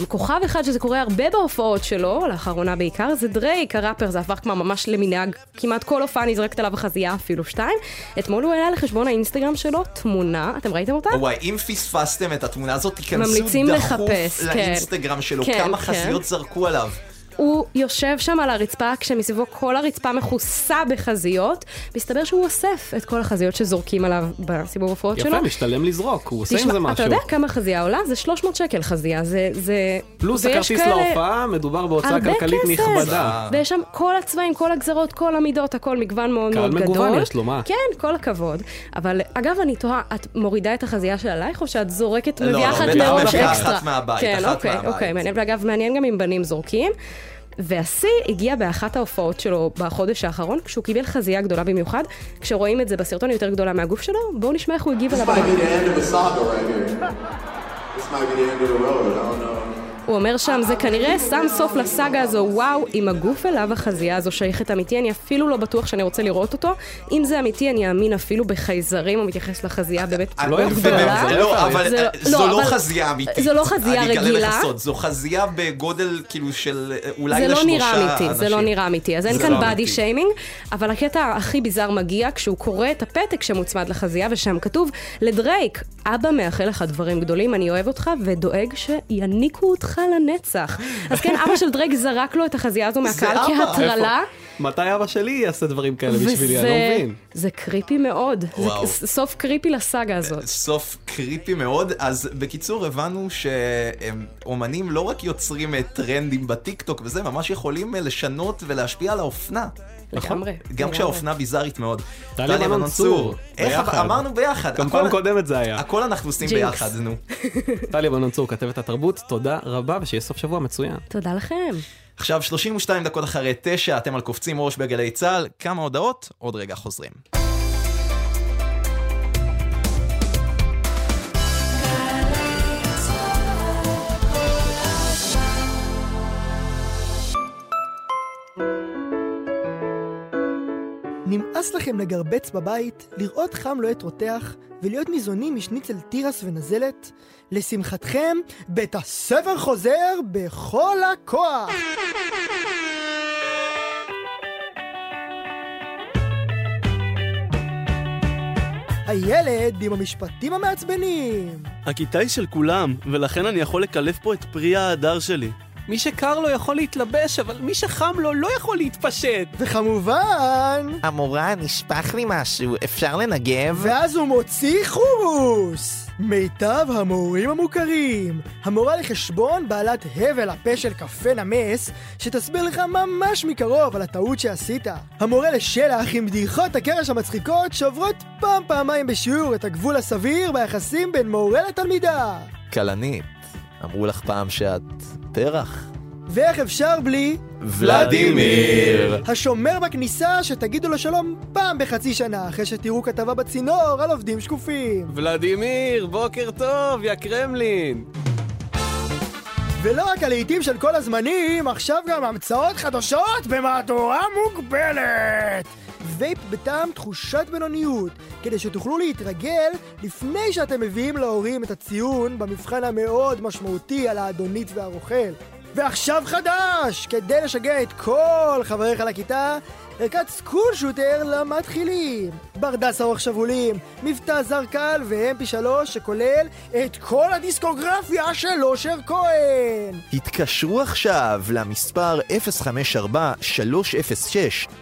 וכוכב אחד שזה קורה הרבה בהופעות שלו, לאחרונה בעיקר, זה דרייק, הראפר, זה הפך כבר ממש למנהג, כמעט כל הופעה נזרקת עליו החזייה, אפילו שתיים. אתמול הוא העלה לחשבון האינסטגרם שלו תמונה, אתם ראיתם אותה? וואי, אם פספסתם את התמונה הזאת, תיכנסו דחוף לחפש, כן. לאינסטגרם שלו, כן, כמה כן. חזיות זרקו עליו. הוא יושב שם על הרצפה, כשמסביבו כל הרצפה מכוסה בחזיות, מסתבר שהוא אוסף את כל החזיות שזורקים עליו בסיבוב ההופעות שלו. יפה, משתלם לזרוק, הוא עושה עם זה אתה משהו. יודע כמה חזייה עולה? זה 300 שקל חזייה, זה... זה... פלוס הכרטיס כאלה- להופעה, מדובר בהוצאה כלכלית כסף. נכבדה. ויש שם כל הצבעים, כל הגזרות, כל המידות, הכל מגוון מאוד קהל מאוד גדול. מגוון יש לו, מה? כן, כל הכבוד. אבל אגב, אני תוהה, את מורידה את החזייה של עלייך, או שאת זורקת, לא, מביאה לא, אחת בטח מראש מביאה אקסטרה? אחת מהבית, כן, אחת אוקיי, מהבית. אוקיי, מעניין. ואגב, מעניין גם אם בנים זורקים. והשיא הגיע באחת ההופעות שלו בחודש האחרון, כשהוא קיבל חזייה גדולה במיוחד. כשרואים את זה בסרטון, היא יותר גדולה מהגוף שלו, בואו נשמע איך הוא הגיב This עליו. might be the end of a saga right here. This might be the end of the road. I don't know. הוא אומר שם, זה כנראה שם סוף לסאגה הזו, וואו, אם הגוף אליו החזייה הזו שייכת אמיתי, אני אפילו לא בטוח שאני רוצה לראות אותו. אם זה אמיתי, אני אאמין אפילו בחייזרים, הוא מתייחס לחזייה באמת לא מאוד יפה, גדולה. זה לא, אבל זה אה, זו לא חזייה אמיתית. זו לא חזייה אני אגלה רגילה. לך סוד, זו חזייה בגודל כאילו של אה, אולי זה לשלושה לא נראה אמיתי, זה לא אנשים. נראה אמיתי. אז אין זה כאן לא אמיתי. שיימינג, אבל הקטע הכי ביזאר מגיע כשהוא קורא את הפתק שמוצמד לחזייה, ושם כתוב, לדרייק, אבא מאחל לך דברים גדולים, אני אוהב אותך, ודואג שייניקו אותך לנצח. אז כן, אבא של דרייק זרק לו את החזייה הזו מהקהל כהטרלה. מתי אבא שלי יעשה דברים כאלה בשבילי? אני לא מבין. זה קריפי מאוד. וואו. זה סוף קריפי לסאגה הזאת. סוף קריפי מאוד. אז בקיצור, הבנו שאומנים לא רק יוצרים אה, טרנדים בטיקטוק וזה, ממש יכולים אה, לשנות ולהשפיע על האופנה. לגמרי. גם. כשהאופנה ביזארית מאוד. טליה בנון צור, איך ביחד. אמרנו ביחד. גם פעם קודמת זה היה. הכל אנחנו עושים. ביחד, נו. טליה בנון צור, כתבת התרבות, תודה רבה, ושיהיה סוף שבוע מצוין. תודה לכם. עכשיו 32 דקות אחרי תשע, אתם על קופצים ראש בגלי צה"ל, כמה הודעות, עוד רגע חוזרים. נמאס לכם לגרבץ בבית, לראות חם לוהט רותח, ולהיות ניזונים משניצל תירס ונזלת? לשמחתכם, בית הספר חוזר בכל הכוח! הילד עם המשפטים המעצבנים! הכיתה היא של כולם, ולכן אני יכול לקלף פה את פרי ההדר שלי. מי שקר לו יכול להתלבש, אבל מי שחם לו לא יכול להתפשט. וכמובן... המורה, נשפך לי משהו, אפשר לנגב? ואז הוא מוציא חומוס! מיטב המורים המוכרים. המורה לחשבון בעלת הבל הפה של קפה נמס, שתסביר לך ממש מקרוב על הטעות שעשית. המורה לשלח עם בדיחות הקרש המצחיקות שעוברות פעם פעמיים בשיעור את הגבול הסביר ביחסים בין מורה לתלמידה. כלנית, אמרו לך פעם שאת פרח? ואיך אפשר בלי... ולדימיר. השומר בכניסה שתגידו לו שלום פעם בחצי שנה אחרי שתראו כתבה בצינור על עובדים שקופים. ולדימיר, בוקר טוב, יא קרמלין. ולא רק הלעיתים של כל הזמנים, עכשיו גם המצאות חדשות במהדורה מוגבלת! וייפ בטעם תחושת בינוניות, כדי שתוכלו להתרגל לפני שאתם מביאים להורים את הציון במבחן המאוד משמעותי על האדונית והרוכל. ועכשיו חדש! כדי לשגע את כל חבריך לכיתה, ערכת סקול שוטר למתחילים. ברדס ארוך שבולים, מבטא זרקל ו-MP3 שכולל את כל הדיסקוגרפיה של אושר כהן! התקשרו עכשיו למספר 054-306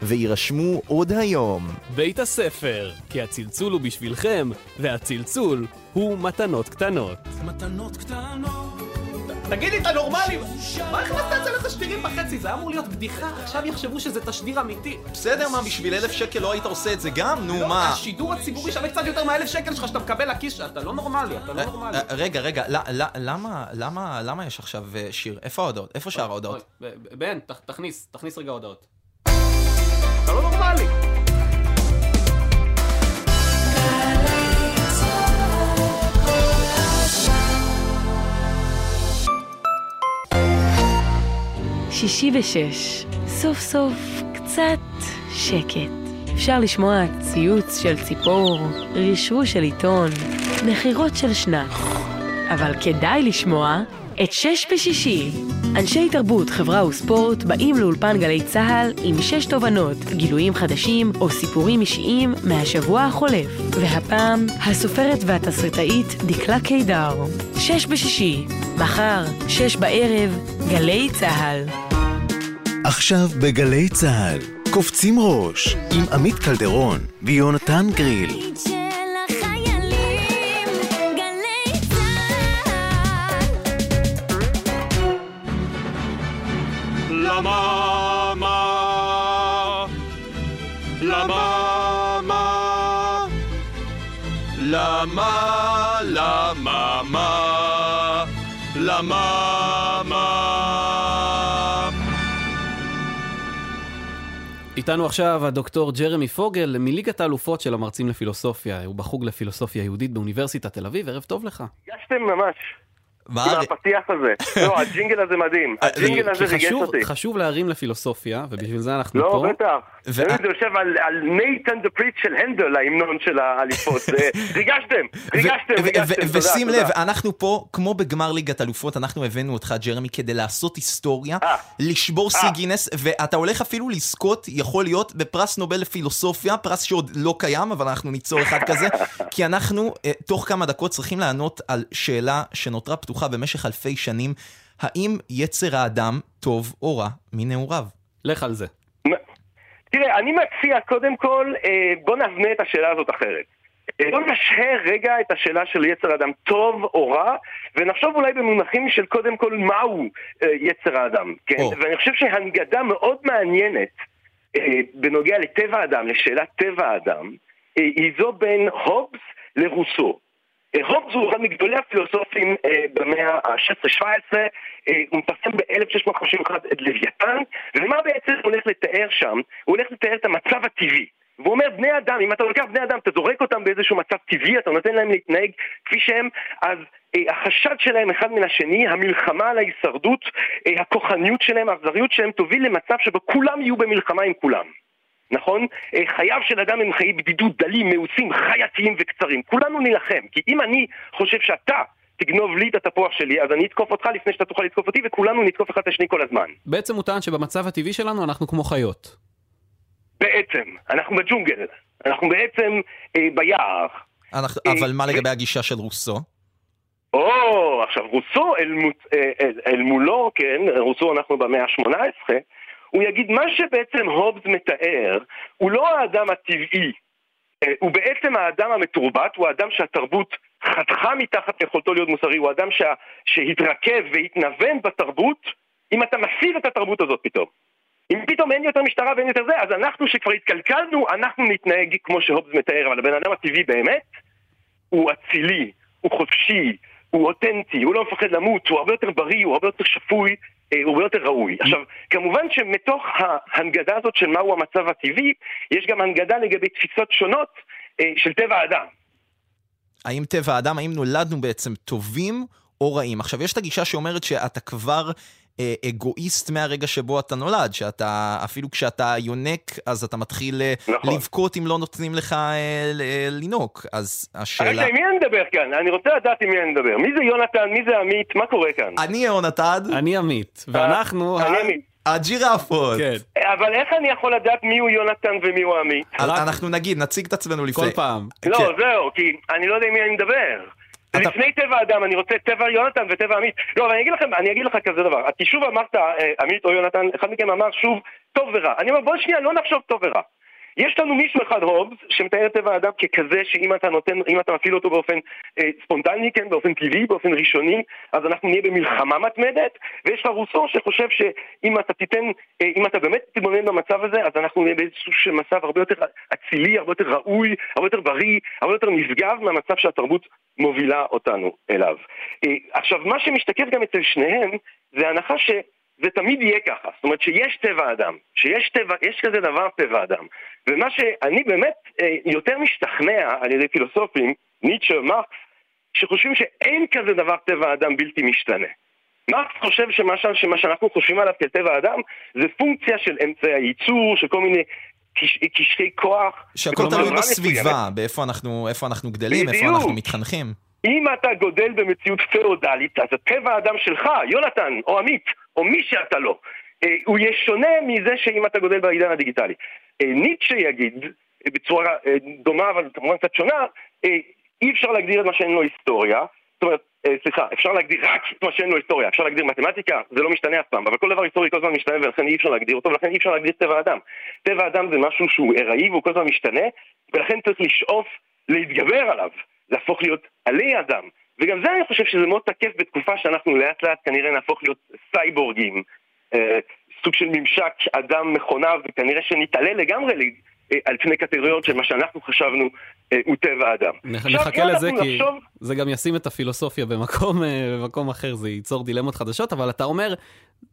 ויירשמו עוד היום. בית הספר, כי הצלצול הוא בשבילכם, והצלצול הוא מתנות קטנות. מתנות קטנות. תגידי, אתה נורמלי? מה הכנסת את זה לתשדירים בחצי? זה היה אמור להיות בדיחה, עכשיו יחשבו שזה תשדיר אמיתי. בסדר, מה, בשביל אלף שקל לא היית עושה את זה גם? נו, לא, מה? השידור הציבורי שווה קצת יותר מהאלף שקל שלך שאתה מקבל לכיס, אתה לא נורמלי, אתה לא נורמלי. אה, רגע, רגע, למה, למה, למה יש עכשיו אה, שיר? איפה ההודעות? איפה שאר ההודעות? בן, תכניס, תכניס רגע הודעות. אתה לא נורמלי. שישי ושש, סוף סוף קצת שקט. אפשר לשמוע ציוץ של ציפור, רשרוש של עיתון, נחירות של שנץ. אבל כדאי לשמוע את שש בשישי. אנשי תרבות, חברה וספורט באים לאולפן גלי צה"ל עם שש תובנות, גילויים חדשים או סיפורים אישיים מהשבוע החולף. והפעם, הסופרת והתסריטאית דקלה קידר. שש בשישי, מחר, שש בערב, גלי צה"ל. עכשיו בגלי צה"ל, קופצים ראש, עם עמית קלדרון ויונתן גריל. למה, מה? למה, מה? למה, למה, מה? למה, איתנו עכשיו הדוקטור ג'רמי פוגל מליגת האלופות של המרצים לפילוסופיה. הוא בחוג לפילוסופיה יהודית באוניברסיטת תל אביב, ערב טוב לך. ריגשתם ממש. מה? עם הפתיח הזה. לא, הג'ינגל הזה מדהים. הג'ינגל הזה ריגש אותי. חשוב להרים לפילוסופיה, ובשביל זה אנחנו לא, פה. בטח. תמיד זה יושב על- Nathan the Priest של הנדל, ההמנון של האליפות. ריגשתם, ריגשתם, ריגשתם. ושים. לב, אנחנו פה, כמו בגמר ליגת אלופות, אנחנו הבאנו אותך, ג'רמי, כדי לעשות היסטוריה, לשבור שיא גינס, ואתה הולך אפילו לזכות, יכול להיות, בפרס נובל לפילוסופיה, פרס שעוד לא קיים, אבל אנחנו ניצור אחד כזה, כי אנחנו, אה, תוך כמה דקות, צריכים לענות על שאלה שנותרה פתוחה במשך אלפי שנים, האם יצר האדם טוב או רע מנעוריו? לך על זה. תראה, אני מציע קודם כל, אה, בוא נבנה את השאלה הזאת אחרת. אה, בוא נשהה רגע את השאלה של יצר האדם טוב או רע, ונחשוב אולי במונחים של קודם כל מהו אה, יצר האדם, כן? ואני חושב שהנגדה מאוד מעניינת בנוגע לטבע האדם, לשאלת טבע האדם, היא זו בין הובס לרוסו. אה, הובס הוא אחד מגדולי הפילוסופים אה, במאה ה-16-17, אה, הוא מפרסם ב-1651 את לוויתן, ומה בעצם הוא הולך לתאר שם? הוא הולך לתאר את המצב הטבעי. והוא אומר, בני אדם, אם אתה לוקח בני אדם, אתה זורק אותם באיזשהו מצב טבעי, אתה נותן להם להתנהג כפי שהם, אז אה, החשד שלהם אחד מן השני, המלחמה על ההישרדות, אה, הכוחניות שלהם, האכזריות שלהם, תוביל למצב שבו כולם יהיו במלחמה עם כולם. נכון? אה, חייו של אדם הם חיי בדידות דלים, מאוסים, חייתיים וקצרים. כולנו נילחם, כי אם אני חושב שאתה תגנוב לי את התפוח שלי, אז אני אתקוף אותך לפני שאתה תוכל לתקוף אותי, וכולנו נתקוף אחד את השני כל הזמן. בעצם הוא טען שבמצב הטבעי שלנו אנחנו כמו חיות. בעצם, אנחנו בג'ונגל, אנחנו בעצם אה, ביער. אנחנו, אבל מה לגבי הגישה של רוסו? או, עכשיו רוסו אל, מו- אה, אל, אל מולו, כן, רוסו אנחנו במאה ה-18, הוא יגיד מה שבעצם הובס מתאר הוא לא האדם הטבעי, אה, הוא בעצם האדם המתורבת, הוא האדם שהתרבות חתכה מתחת יכולתו להיות מוסרי, הוא האדם שה, שהתרכב והתנוון בתרבות, אם אתה מסיר את התרבות הזאת פתאום. אם פתאום אין יותר משטרה ואין יותר זה, אז אנחנו שכבר התקלקלנו, אנחנו נתנהג כמו שהובס מתאר, אבל הבן אדם הטבעי באמת הוא אצילי, הוא חופשי, הוא אותנטי, הוא לא מפחד למות, הוא הרבה יותר בריא, הוא הרבה יותר שפוי, הוא הרבה יותר ראוי. עכשיו, כמובן שמתוך ההנגדה הזאת של מהו המצב הטבעי, יש גם הנגדה לגבי תפיסות שונות אה, של טבע האדם. האם טבע האדם, האם נולדנו בעצם טובים או רעים? עכשיו, יש את הגישה שאומרת שאתה כבר אה, אגואיסט מהרגע שבו אתה נולד, שאתה, אפילו כשאתה יונק, אז אתה מתחיל אה, נכון. לבכות אם לא נותנים לך אה, ל- אה, לינוק. אז השאלה... רגע, עם מי אני מדבר כאן? אני רוצה לדעת עם מי אני מדבר. מי זה יונתן? מי זה עמית? מה קורה כאן? אני יונתן. אני עמית, ואנחנו... אני עמית. הג'ירפות. כן. אבל איך אני יכול לדעת מי הוא יונתן ומי הוא עמית? אנחנו נגיד, נציג את עצמנו לפני. כל פעם. לא, כן. זהו, כי אני לא יודע עם מי אני מדבר. לפני טבע האדם, אני רוצה טבע יונתן וטבע עמית. לא, אבל אני אגיד לכם, אני אגיד לך כזה דבר. כי שוב אמרת, אה, עמית או יונתן, אחד מכם אמר שוב, טוב ורע. אני אומר, בוא שנייה, לא נחשוב טוב ורע. יש לנו מישהו אחד, הובס, שמתאר את טבע האדם ככזה שאם אתה נותן, אם אתה מפעיל אותו באופן אה, ספונטני, כן, באופן טבעי, באופן ראשוני, אז אנחנו נהיה במלחמה מתמדת, ויש לך רוסו שחושב שאם אתה תיתן, אה, אם אתה באמת תתבונן במצב הזה, אז אנחנו נהיה באיזשהו מצב הרבה יותר אצילי, הרבה יותר ראוי, הרבה יותר בריא, הרבה יותר נשגב מהמצב שהתרבות מובילה אותנו אליו. אה, עכשיו, מה שמשתקף גם אצל שניהם, זה הנחה ש... זה תמיד יהיה ככה, זאת אומרת שיש טבע אדם, שיש טבע, יש כזה דבר טבע אדם. ומה שאני באמת אה, יותר משתכנע על ידי פילוסופים, ניטשה, מרקס, שחושבים שאין כזה דבר טבע אדם בלתי משתנה. מרקס חושב שמשל שמה שאנחנו חושבים עליו כטבע אדם זה פונקציה של אמצעי הייצור, של כל מיני קש- קשרי כוח. שהכל תלוי בסביבה. באיפה אנחנו, איפה אנחנו גדלים, איפה בדיוק. אנחנו מתחנכים. אם אתה גודל במציאות פאודלית, אז הטבע האדם שלך, יונתן, או עמית, או מי שאתה לא, אה, הוא יהיה שונה מזה שאם אתה גודל בעידן הדיגיטלי. אה, ניטשה יגיד, אה, בצורה דומה אבל כמובן קצת שונה, אי אפשר להגדיר את מה שאין לו היסטוריה, זאת אומרת, סליחה, אפשר להגדיר רק את מה שאין לו היסטוריה, אפשר להגדיר מתמטיקה, זה לא משתנה אף פעם, אבל כל דבר היסטורי כל הזמן משתנה ולכן אי אפשר להגדיר אותו, ולכן אי אפשר להגדיר טבע האדם. טבע האדם זה משהו שהוא ארעי והוא כל הזמן משתנה, ולכן צריך לשאוף להתגבר עליו, להפוך להיות עלי אדם. וגם זה אני חושב שזה מאוד תקף בתקופה שאנחנו לאט לאט כנראה נהפוך להיות סייבורגים, אה, סוג של ממשק אדם מכונה, וכנראה שנתעלה לגמרי אה, על פני קטגוריות של מה שאנחנו חשבנו אה, הוא טבע האדם. נחכה לזה כי נחשוב- זה גם ישים את הפילוסופיה במקום, במקום אחר, זה ייצור דילמות חדשות, אבל אתה אומר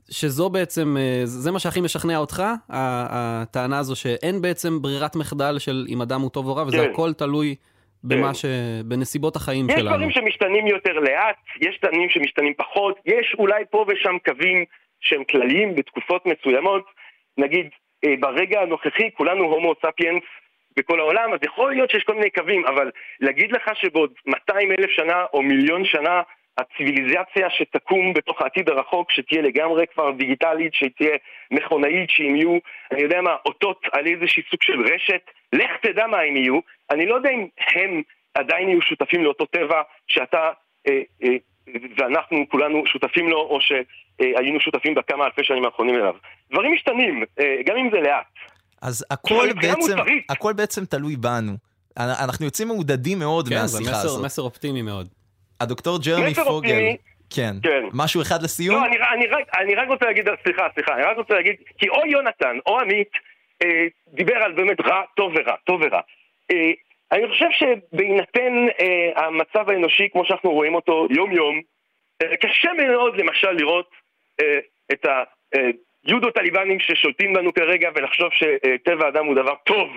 שזו בעצם, זה מה שהכי משכנע אותך, הטענה הזו שאין בעצם ברירת מחדל של אם אדם הוא טוב או רע, וזה כן. הכל תלוי במה ש... בנסיבות החיים יש שלנו. דברים שמשתנים יותר לאט, יש דברים שמשתנים פחות, יש אולי פה ושם קווים שהם כלליים בתקופות מסוימות. נגיד, אה, ברגע הנוכחי כולנו הומו ספיאנס בכל העולם, אז יכול להיות שיש כל מיני קווים, אבל להגיד לך שבעוד 200 אלף שנה או מיליון שנה הציוויליזציה שתקום בתוך העתיד הרחוק, שתהיה לגמרי כבר דיגיטלית, שתהיה מכונאית, שאם יהיו, אני יודע מה, אותות על איזשהי סוג של רשת, לך תדע מה הם יהיו. אני לא יודע אם הם עדיין יהיו שותפים לאותו טבע שאתה אה, אה, ואנחנו כולנו שותפים לו, או שהיינו שותפים בכמה אלפי שנים האחרונים אליו. דברים משתנים, אה, גם אם זה לאט. אז הכל בעצם. הכל בעצם תלוי בנו. אנחנו יוצאים מעודדים מאוד כן, זה מהשיחה מסר- הזאת. מסר אופטימי מאוד. הדוקטור ג'רמי פוגל. כן, כן. משהו אחד לסיום? לא, אני, אני, רק, אני רק רוצה להגיד, סליחה, סליחה, אני רק רוצה להגיד, כי או יונתן או עמית אה, דיבר על באמת רע, טוב ורע, טוב ורע. אה, אני חושב שבהינתן אה, המצב האנושי כמו שאנחנו רואים אותו יום-יום, אה, קשה מאוד למשל לראות אה, את היודו טליבנים ששולטים לנו כרגע ולחשוב שטבע האדם הוא דבר טוב.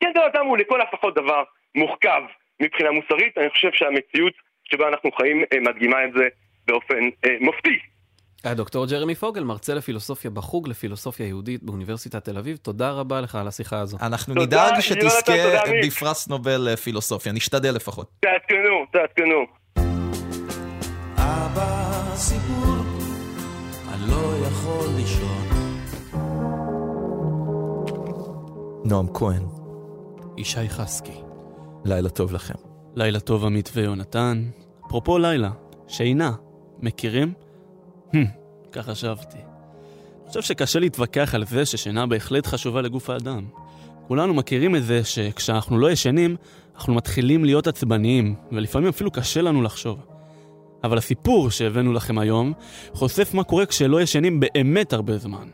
כן, טבע האדם הוא לכל הפחות דבר מוחכב מבחינה מוסרית, אני חושב שהמציאות שבה אנחנו חיים אה, מדגימה את זה באופן אה, מופתי. הדוקטור ג'רמי פוגל, מרצה לפילוסופיה בחוג לפילוסופיה יהודית באוניברסיטת תל אביב, תודה רבה לך על השיחה הזו. אנחנו תודה, נדאג יונתן, שתזכה. בפרס נובל לפילוסופיה, נשתדל לפחות. תעדכנו, תעדכנו. אבא סיפור, אני לא יכול לישון. נועם כהן, ישי חסקי. לילה טוב לכם. לילה טוב עמית ויונתן. אפרופו לילה, שינה, מכירים? Hmm, כך חשבתי. אני חושב שקשה להתווכח על זה ששינה בהחלט חשובה לגוף האדם. כולנו מכירים את זה שכשאנחנו לא ישנים, אנחנו מתחילים להיות עצבניים, ולפעמים אפילו קשה לנו לחשוב. אבל הסיפור שהבאנו לכם היום חושף מה קורה כשלא ישנים באמת הרבה זמן.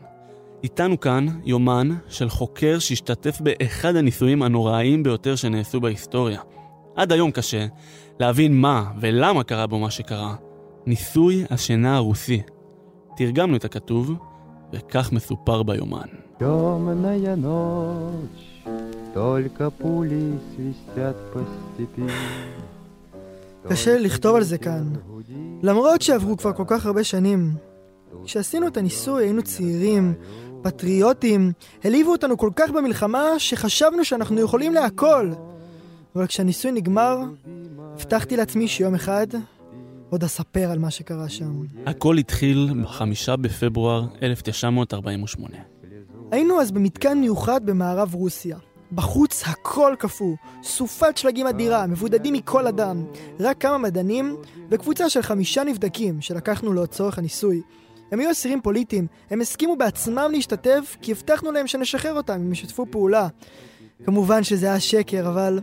איתנו כאן יומן של חוקר שהשתתף באחד הניסויים הנוראיים ביותר שנעשו בהיסטוריה. עד היום קשה להבין מה ולמה קרה בו מה שקרה. ניסוי השינה הרוסי. תרגמנו את הכתוב, וכך מסופר ביומן. קשה לכתוב על זה כאן. למרות שעברו כבר כל כך הרבה שנים. כשעשינו את הניסוי היינו צעירים, פטריוטים, העליבו אותנו כל כך במלחמה שחשבנו שאנחנו יכולים להכל. אבל כשהניסוי נגמר, הבטחתי לעצמי שיום אחד עוד אספר על מה שקרה שם. הכל התחיל בחמישה בפברואר 1948. היינו אז במתקן מיוחד במערב רוסיה. בחוץ הכל קפוא, סופת שלגים אדירה, מבודדים מכל אדם. רק כמה מדענים וקבוצה של חמישה נבדקים שלקחנו לצורך הניסוי. הם היו אסירים פוליטיים, הם הסכימו בעצמם להשתתף כי הבטחנו להם שנשחרר אותם אם ישתפו פעולה. כמובן שזה היה שקר, אבל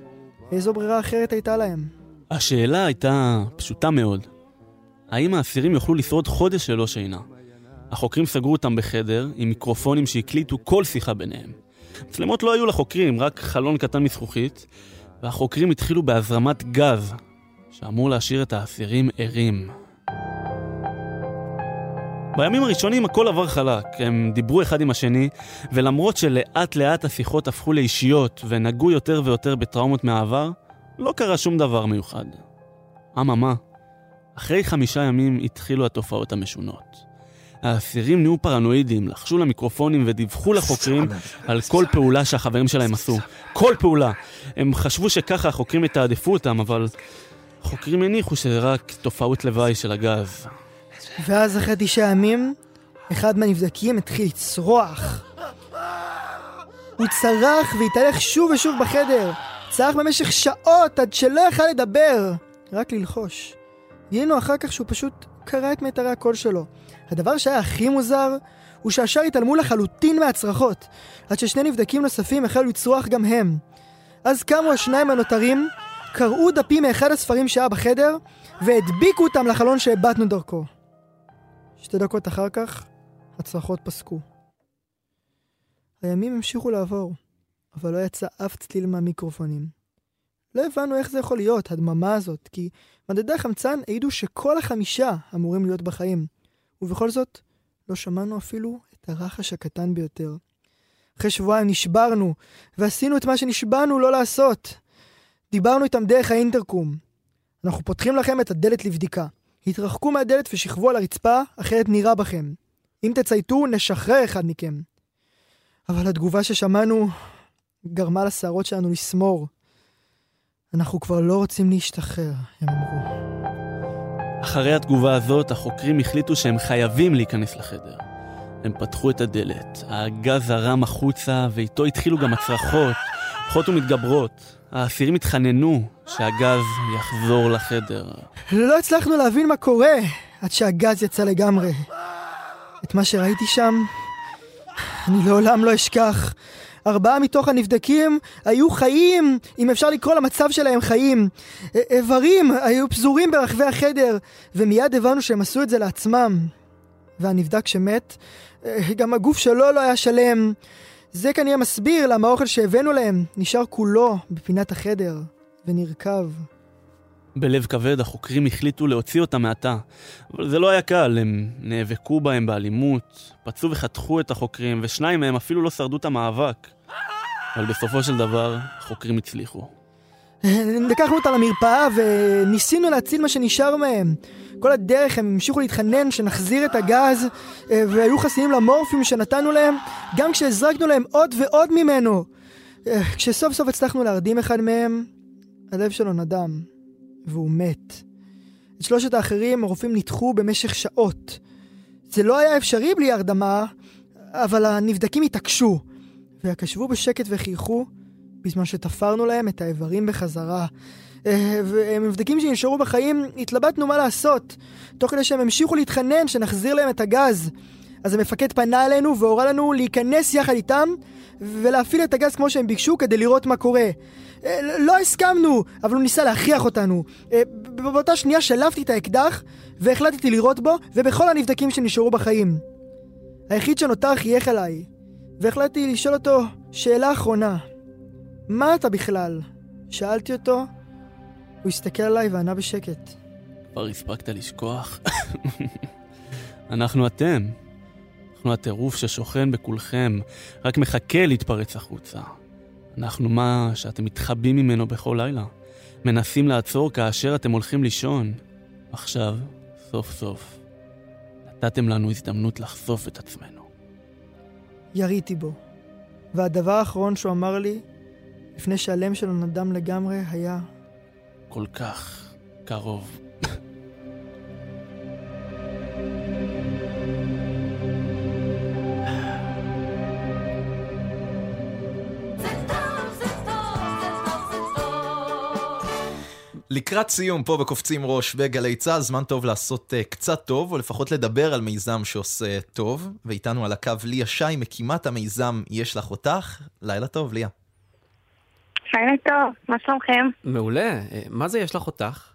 איזו ברירה אחרת הייתה להם? השאלה הייתה פשוטה מאוד. האם האסירים יוכלו לשרוד חודש ללא שינה? החוקרים סגרו אותם בחדר עם מיקרופונים שהקליטו כל שיחה ביניהם. מצלמות לא היו לחוקרים, רק חלון קטן מזכוכית, והחוקרים התחילו בהזרמת גז, שאמור להשאיר את האסירים ערים. בימים הראשונים הכל עבר חלק, הם דיברו אחד עם השני, ולמרות שלאט לאט השיחות הפכו לאישיות ונגעו יותר ויותר בטראומות מהעבר, לא קרה שום דבר מיוחד. אממה, אחרי חמישה ימים התחילו התופעות המשונות. האסירים נהיו פרנואידים, לחשו למיקרופונים ודיווחו לחוקרים על כל פעולה שהחברים שלהם עשו. כל פעולה. הם חשבו שככה החוקרים יתעדפו אותם, אבל החוקרים הניחו שזה רק תופעות לוואי של הגז. ואז אחרי תשעה ימים, אחד מהנבדקים התחיל לצרוח. הוא צרח והתהלך שוב ושוב בחדר. צרח במשך שעות עד שלא יכל לדבר, רק ללחוש. גילינו אחר כך שהוא פשוט קרא את מיתרי הקול שלו. הדבר שהיה הכי מוזר, הוא שהשאר התעלמו לחלוטין מהצרחות, עד ששני נבדקים נוספים החלו לצרוח גם הם. אז קמו השניים הנותרים, קרעו דפים מאחד הספרים שהיה בחדר, והדביקו אותם לחלון שהבטנו דרכו. שתי דקות אחר כך, הצרחות פסקו. הימים המשיכו לעבור, אבל לא יצא אף צליל מהמיקרופונים. לא הבנו איך זה יכול להיות, הדממה הזאת, כי מדדי החמצן העידו שכל החמישה אמורים להיות בחיים. ובכל זאת, לא שמענו אפילו את הרחש הקטן ביותר. אחרי שבועיים נשברנו, ועשינו את מה שנשבענו לא לעשות. דיברנו איתם דרך האינטרקום. אנחנו פותחים לכם את הדלת לבדיקה. התרחקו מהדלת ושכבו על הרצפה, אחרת נירה בכם. אם תצייתו, נשחרר אחד מכם. אבל התגובה ששמענו גרמה לשערות שלנו לסמור. אנחנו כבר לא רוצים להשתחרר, הם אמרו. אחרי התגובה הזאת, החוקרים החליטו שהם חייבים להיכנס לחדר. הם פתחו את הדלת, הגז זרם החוצה, ואיתו התחילו גם הצרחות, הולכות ומתגברות. האסירים התחננו שהגז יחזור לחדר. לא הצלחנו להבין מה קורה עד שהגז יצא לגמרי. את מה שראיתי שם, אני לעולם לא אשכח. ארבעה מתוך הנבדקים היו חיים, אם אפשר לקרוא למצב שלהם חיים. איברים היו פזורים ברחבי החדר, ומיד הבנו שהם עשו את זה לעצמם. והנבדק שמת, גם הגוף שלו לא היה שלם. זה כנראה מסביר למה האוכל שהבאנו להם נשאר כולו בפינת החדר, ונרקב. בלב כבד החוקרים החליטו להוציא אותם מהתא. אבל זה לא היה קל, הם נאבקו בהם באלימות, פצעו וחתכו את החוקרים, ושניים מהם אפילו לא שרדו את המאבק. אבל בסופו של דבר, החוקרים הצליחו. לקחנו אותה למרפאה וניסינו להציל מה שנשאר מהם. כל הדרך הם המשיכו להתחנן שנחזיר את הגז, אה, והיו חסינים למורפיום שנתנו להם, גם כשהזרקנו להם עוד ועוד ממנו. אה, כשסוף סוף הצלחנו להרדים אחד מהם, הלב שלו נדם, והוא מת. את שלושת האחרים הרופאים ניתחו במשך שעות. זה לא היה אפשרי בלי הרדמה, אבל הנבדקים התעקשו, וישבו בשקט וחייכו, בזמן שתפרנו להם את האיברים בחזרה. ומבדקים שנשארו בחיים, התלבטנו מה לעשות, תוך כדי שהם המשיכו להתחנן שנחזיר להם את הגז. אז המפקד פנה אלינו והורה לנו להיכנס יחד איתם ולהפעיל את הגז כמו שהם ביקשו כדי לראות מה קורה. אה, לא הסכמנו, אבל הוא ניסה להכריח אותנו. אה, באותה שנייה שלפתי את האקדח והחלטתי לירות בו ובכל הנבדקים שנשארו בחיים. היחיד שנותר חייך אליי, והחלטתי לשאול אותו שאלה אחרונה. מה אתה בכלל? שאלתי אותו, הוא הסתכל עליי וענה בשקט. כבר הספקת לשכוח? אנחנו אתם. אנחנו הטירוף ששוכן בכולכם, רק מחכה להתפרץ החוצה. אנחנו מה שאתם מתחבאים ממנו בכל לילה. מנסים לעצור כאשר אתם הולכים לישון. עכשיו, סוף סוף, נתתם לנו הזדמנות לחשוף את עצמנו. יריתי בו. והדבר האחרון שהוא אמר לי, לפני שהלם שלו נדם לגמרי, היה... כל כך קרוב. לקראת סיום פה בקופצים ראש בגלי צה"ל, זמן טוב לעשות uh, קצת טוב, או לפחות לדבר על מיזם שעושה טוב. ואיתנו על הקו ליה שי, מקימת המיזם יש לך אותך. לילה טוב, ליה. לילה טוב, מה שלומכם? מעולה. אה, מה זה יש לך אותך?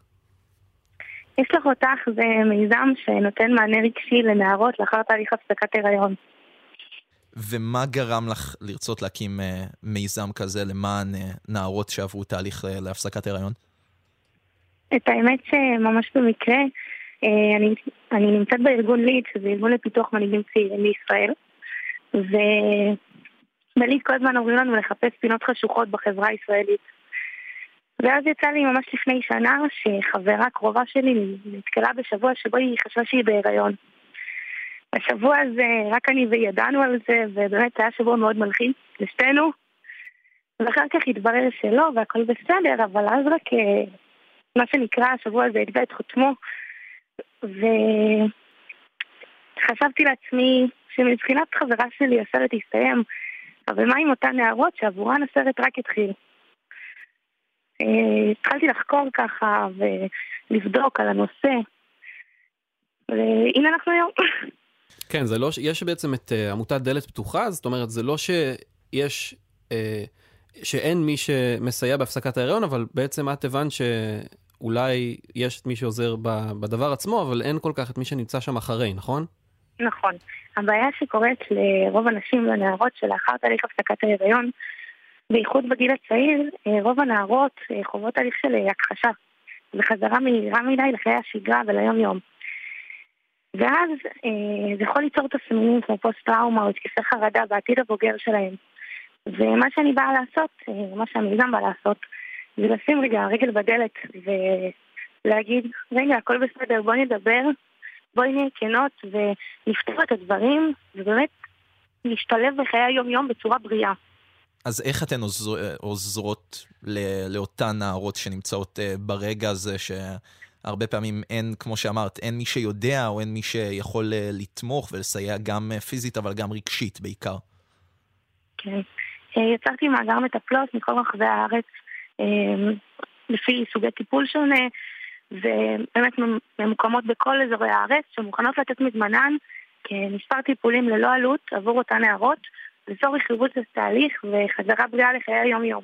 יש לך אותך זה מיזם שנותן מענה רגשי לנערות לאחר תהליך הפסקת הריון. ומה גרם לך לרצות להקים uh, מיזם כזה למען uh, נערות שעברו תהליך להפסקת הריון? את האמת שממש במקרה, אה, אני, אני נמצאת בארגון ליד, שזה ארגון לפיתוח מנהיגים צעירים בישראל, ובליד כל הזמן אומרים לנו לחפש פינות חשוכות בחברה הישראלית. ואז יצא לי ממש לפני שנה שחברה קרובה שלי נתקלה בשבוע שבו היא חשבה שהיא בהיריון. השבוע הזה, רק אני והיא ידענו על זה, ובאמת היה שבוע מאוד מלחיץ לשתינו. ואחר כך התברר שלא, והכל בסדר, אבל אז רק אה, מה שנקרא, השבוע הזה הטבע את חותמו, וחשבתי לעצמי שמבחינת חברה שלי הסרט הסתיים, אבל מה עם אותן נערות שעבורן הסרט רק התחיל? אה, התחלתי לחקור ככה ולבדוק על הנושא, והנה אנחנו היום. כן, זה לא, ש- יש בעצם את uh, עמותת דלת פתוחה, זאת אומרת, זה לא שיש, uh, שאין מי שמסייע בהפסקת ההריון, אבל בעצם את הבנת שאולי יש את מי שעוזר בדבר עצמו, אבל אין כל כך את מי שנמצא שם אחרי, נכון? נכון. הבעיה שקורית לרוב הנשים והנערות שלאחר תהליך הפסקת ההיריון, בייחוד בגיל הצעיר, אה, רוב הנערות אה, חוות תהליך של אה, הכחשה וחזרה מהירה מדי לחיי השגרה וליום-יום. ואז זה יכול ליצור תסמינים כמו פוסט-טראומה או התקפי חרדה בעתיד הבוגר שלהם. ומה שאני באה לעשות, מה שהמיזם בא לעשות, זה לשים רגע רגל בדלת ולהגיד, רגע, הכל בסדר, בואי נדבר, בואי נהיה כנות ונפתור את הדברים, ובאמת להשתלב בחיי היום-יום בצורה בריאה. אז איך אתן עוזר, עוזרות ל- לאותן נערות שנמצאות uh, ברגע הזה, שהרבה פעמים אין, כמו שאמרת, אין מי שיודע או אין מי שיכול uh, לתמוך ולסייע גם uh, פיזית, אבל גם רגשית בעיקר. כן. אה, יצרתי מאגר מטפלות מכל רחבי הארץ, אה, לפי סוגי טיפול שונה, ובאמת ממוקמות בכל אזורי הארץ, שמוכנות לתת מזמנן כמספר טיפולים ללא עלות עבור אותן נערות, לצורך חיבוץ התהליך וחזרה בריאה לחיי היום-יום.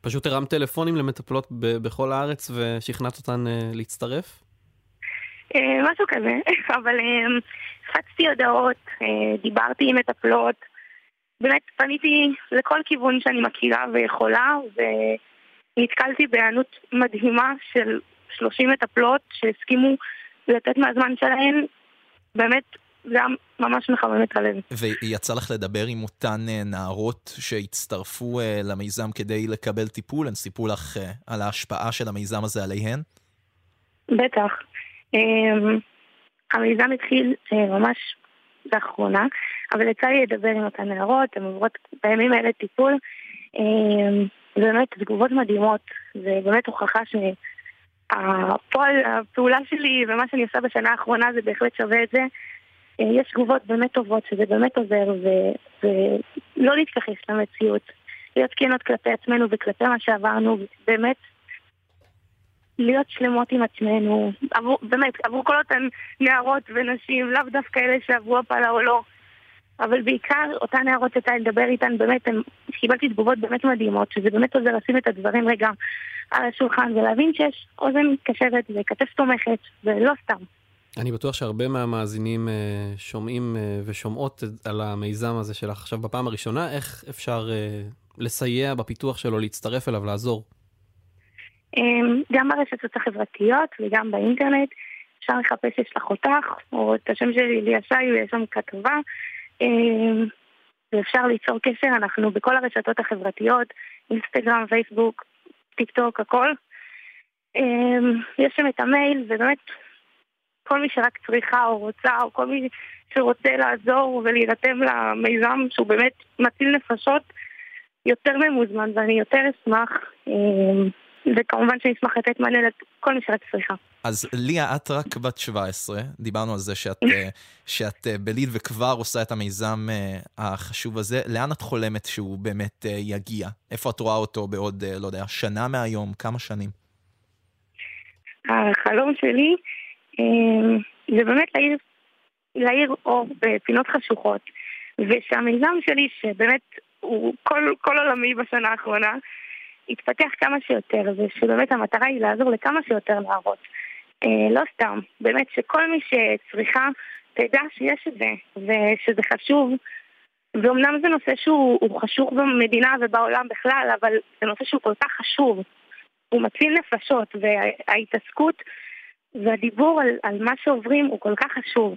פשוט הרמת טלפונים למטפלות ב- בכל הארץ ושכנעת אותן אה, להצטרף? אה, משהו כזה, אבל אה, הפצתי הודעות, אה, דיברתי עם מטפלות, באמת פניתי לכל כיוון שאני מכירה ויכולה, ונתקלתי בהיענות מדהימה של 30 מטפלות שהסכימו לתת מהזמן שלהן, באמת זה היה ממש מחמם את הלב. ויצא לך לדבר עם אותן אה, נערות שהצטרפו אה, למיזם כדי לקבל טיפול? הן סיפרו לך אה, על ההשפעה של המיזם הזה עליהן? בטח. אמ, המיזם התחיל ממש לאחרונה, אבל יצא לי לדבר עם אותן נערות, הן עוברות בימים האלה טיפול. אמ, באמת תגובות מדהימות, זה באמת הוכחה שהפועל, הפעולה שלי ומה שאני עושה בשנה האחרונה זה בהחלט שווה את זה. אה, יש תגובות באמת טובות שזה באמת עוזר, ו- ולא להתכחש למציאות. להיות כנות כלפי עצמנו וכלפי מה שעברנו, באמת להיות שלמות עם עצמנו, עבור, באמת, עבור כל אותן נערות ונשים, לאו דווקא אלה שעברו הפלה או לא, אבל בעיקר אותן נערות לי לדבר איתן, באמת, קיבלתי תגובות באמת מדהימות, שזה באמת עוזר לשים את הדברים רגע על השולחן ולהבין שיש אוזן קשבת וכתף תומכת, ולא סתם. אני בטוח שהרבה מהמאזינים אה, שומעים אה, ושומעות את- על המיזם הזה שלך עכשיו בפעם הראשונה, איך אפשר אה, לסייע בפיתוח שלו, להצטרף אליו, לעזור? אמ, גם ברשתות החברתיות וגם באינטרנט. אפשר לחפש יש לך אותך, או את השם שלי ליה שי, ויש שם כתבה. אמ, ואפשר ליצור קשר, אנחנו בכל הרשתות החברתיות, אינסטגרם, פייסבוק, טיק טוק, הכל. אמ, יש שם את המייל, ובאמת, כל מי שרק צריכה או רוצה, או כל מי שרוצה לעזור ולהירתם למיזם, שהוא באמת מציל נפשות, יותר ממוזמן, ואני יותר אשמח. וכמובן שאני אשמח לתת מענה לכל מי שרק צריכה. אז ליה, את רק בת 17, דיברנו על זה שאת, אה, שאת אה, בליד וכבר עושה את המיזם אה, החשוב הזה. לאן את חולמת שהוא באמת יגיע? איפה את רואה אותו בעוד, לא יודע, שנה מהיום? כמה שנים? החלום שלי אמ, זה באמת להאיר, להאיר אור בפינות חשוכות, ושהמיזם שלי, שבאמת הוא כל, כל עולמי בשנה האחרונה, יתפתח כמה שיותר, ושבאמת המטרה היא לעזור לכמה שיותר נערות. אה, לא סתם, באמת שכל מי שצריכה תדע שיש את זה, ושזה חשוב. ואומנם זה נושא שהוא הוא חשוב במדינה ובעולם בכלל, אבל זה נושא שהוא כל כך חשוב. הוא מציל נפשות, וההתעסקות והדיבור על, על מה שעוברים הוא כל כך חשוב.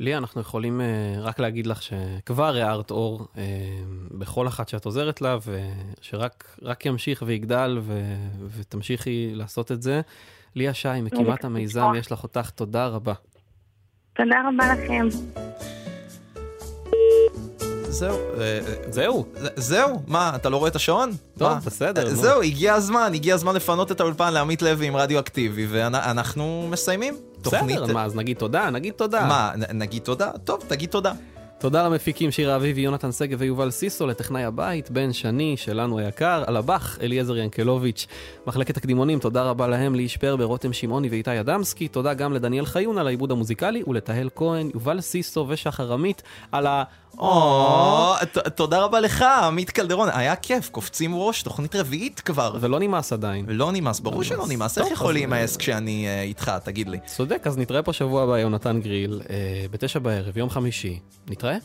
ליה, אנחנו יכולים אה, רק להגיד לך שכבר הארת אור אה, בכל אחת שאת עוזרת לה, ושרק רק ימשיך ויגדל ו, ותמשיכי לעשות את זה. ליה שי, מקימת המיזם, יש לך אותך, תודה רבה. תודה רבה לכם. זהו. אה, זהו. זהו? מה, אתה לא רואה את השעון? טוב, מה? בסדר. זהו, הגיע הזמן, הגיע הזמן לפנות את האולפן לעמית לוי עם רדיו אקטיבי, ואנחנו מסיימים. בסדר, מה, אז נגיד תודה, נגיד תודה. מה, נ- נגיד תודה? טוב, תגיד תודה. תודה למפיקים שירה אביבי, יונתן שגב ויובל סיסו, לטכנאי הבית, בן שני, שלנו היקר, על הבח, אליעזר ינקלוביץ', מחלקת הקדימונים, תודה רבה להם, ליהי שפרבר, רותם שמעוני ואיתי אדמסקי, תודה גם לדניאל חיון על העיבוד המוזיקלי, ולתהל כהן, יובל סיסו ושחר עמית על ה... או, ת- תודה רבה לך, עמית קלדרון, היה כיף, קופצים ראש, תוכנית רביעית כבר. ולא נמאס עדיין. לא נמאס, ברור שלא נמאס, איך יכול להימאס כשאני אה, איתך, תגיד לי. צודק, אז נתראה פה שבוע הבא, יונתן גריל, אה, בתשע בערב, יום חמישי. נתראה?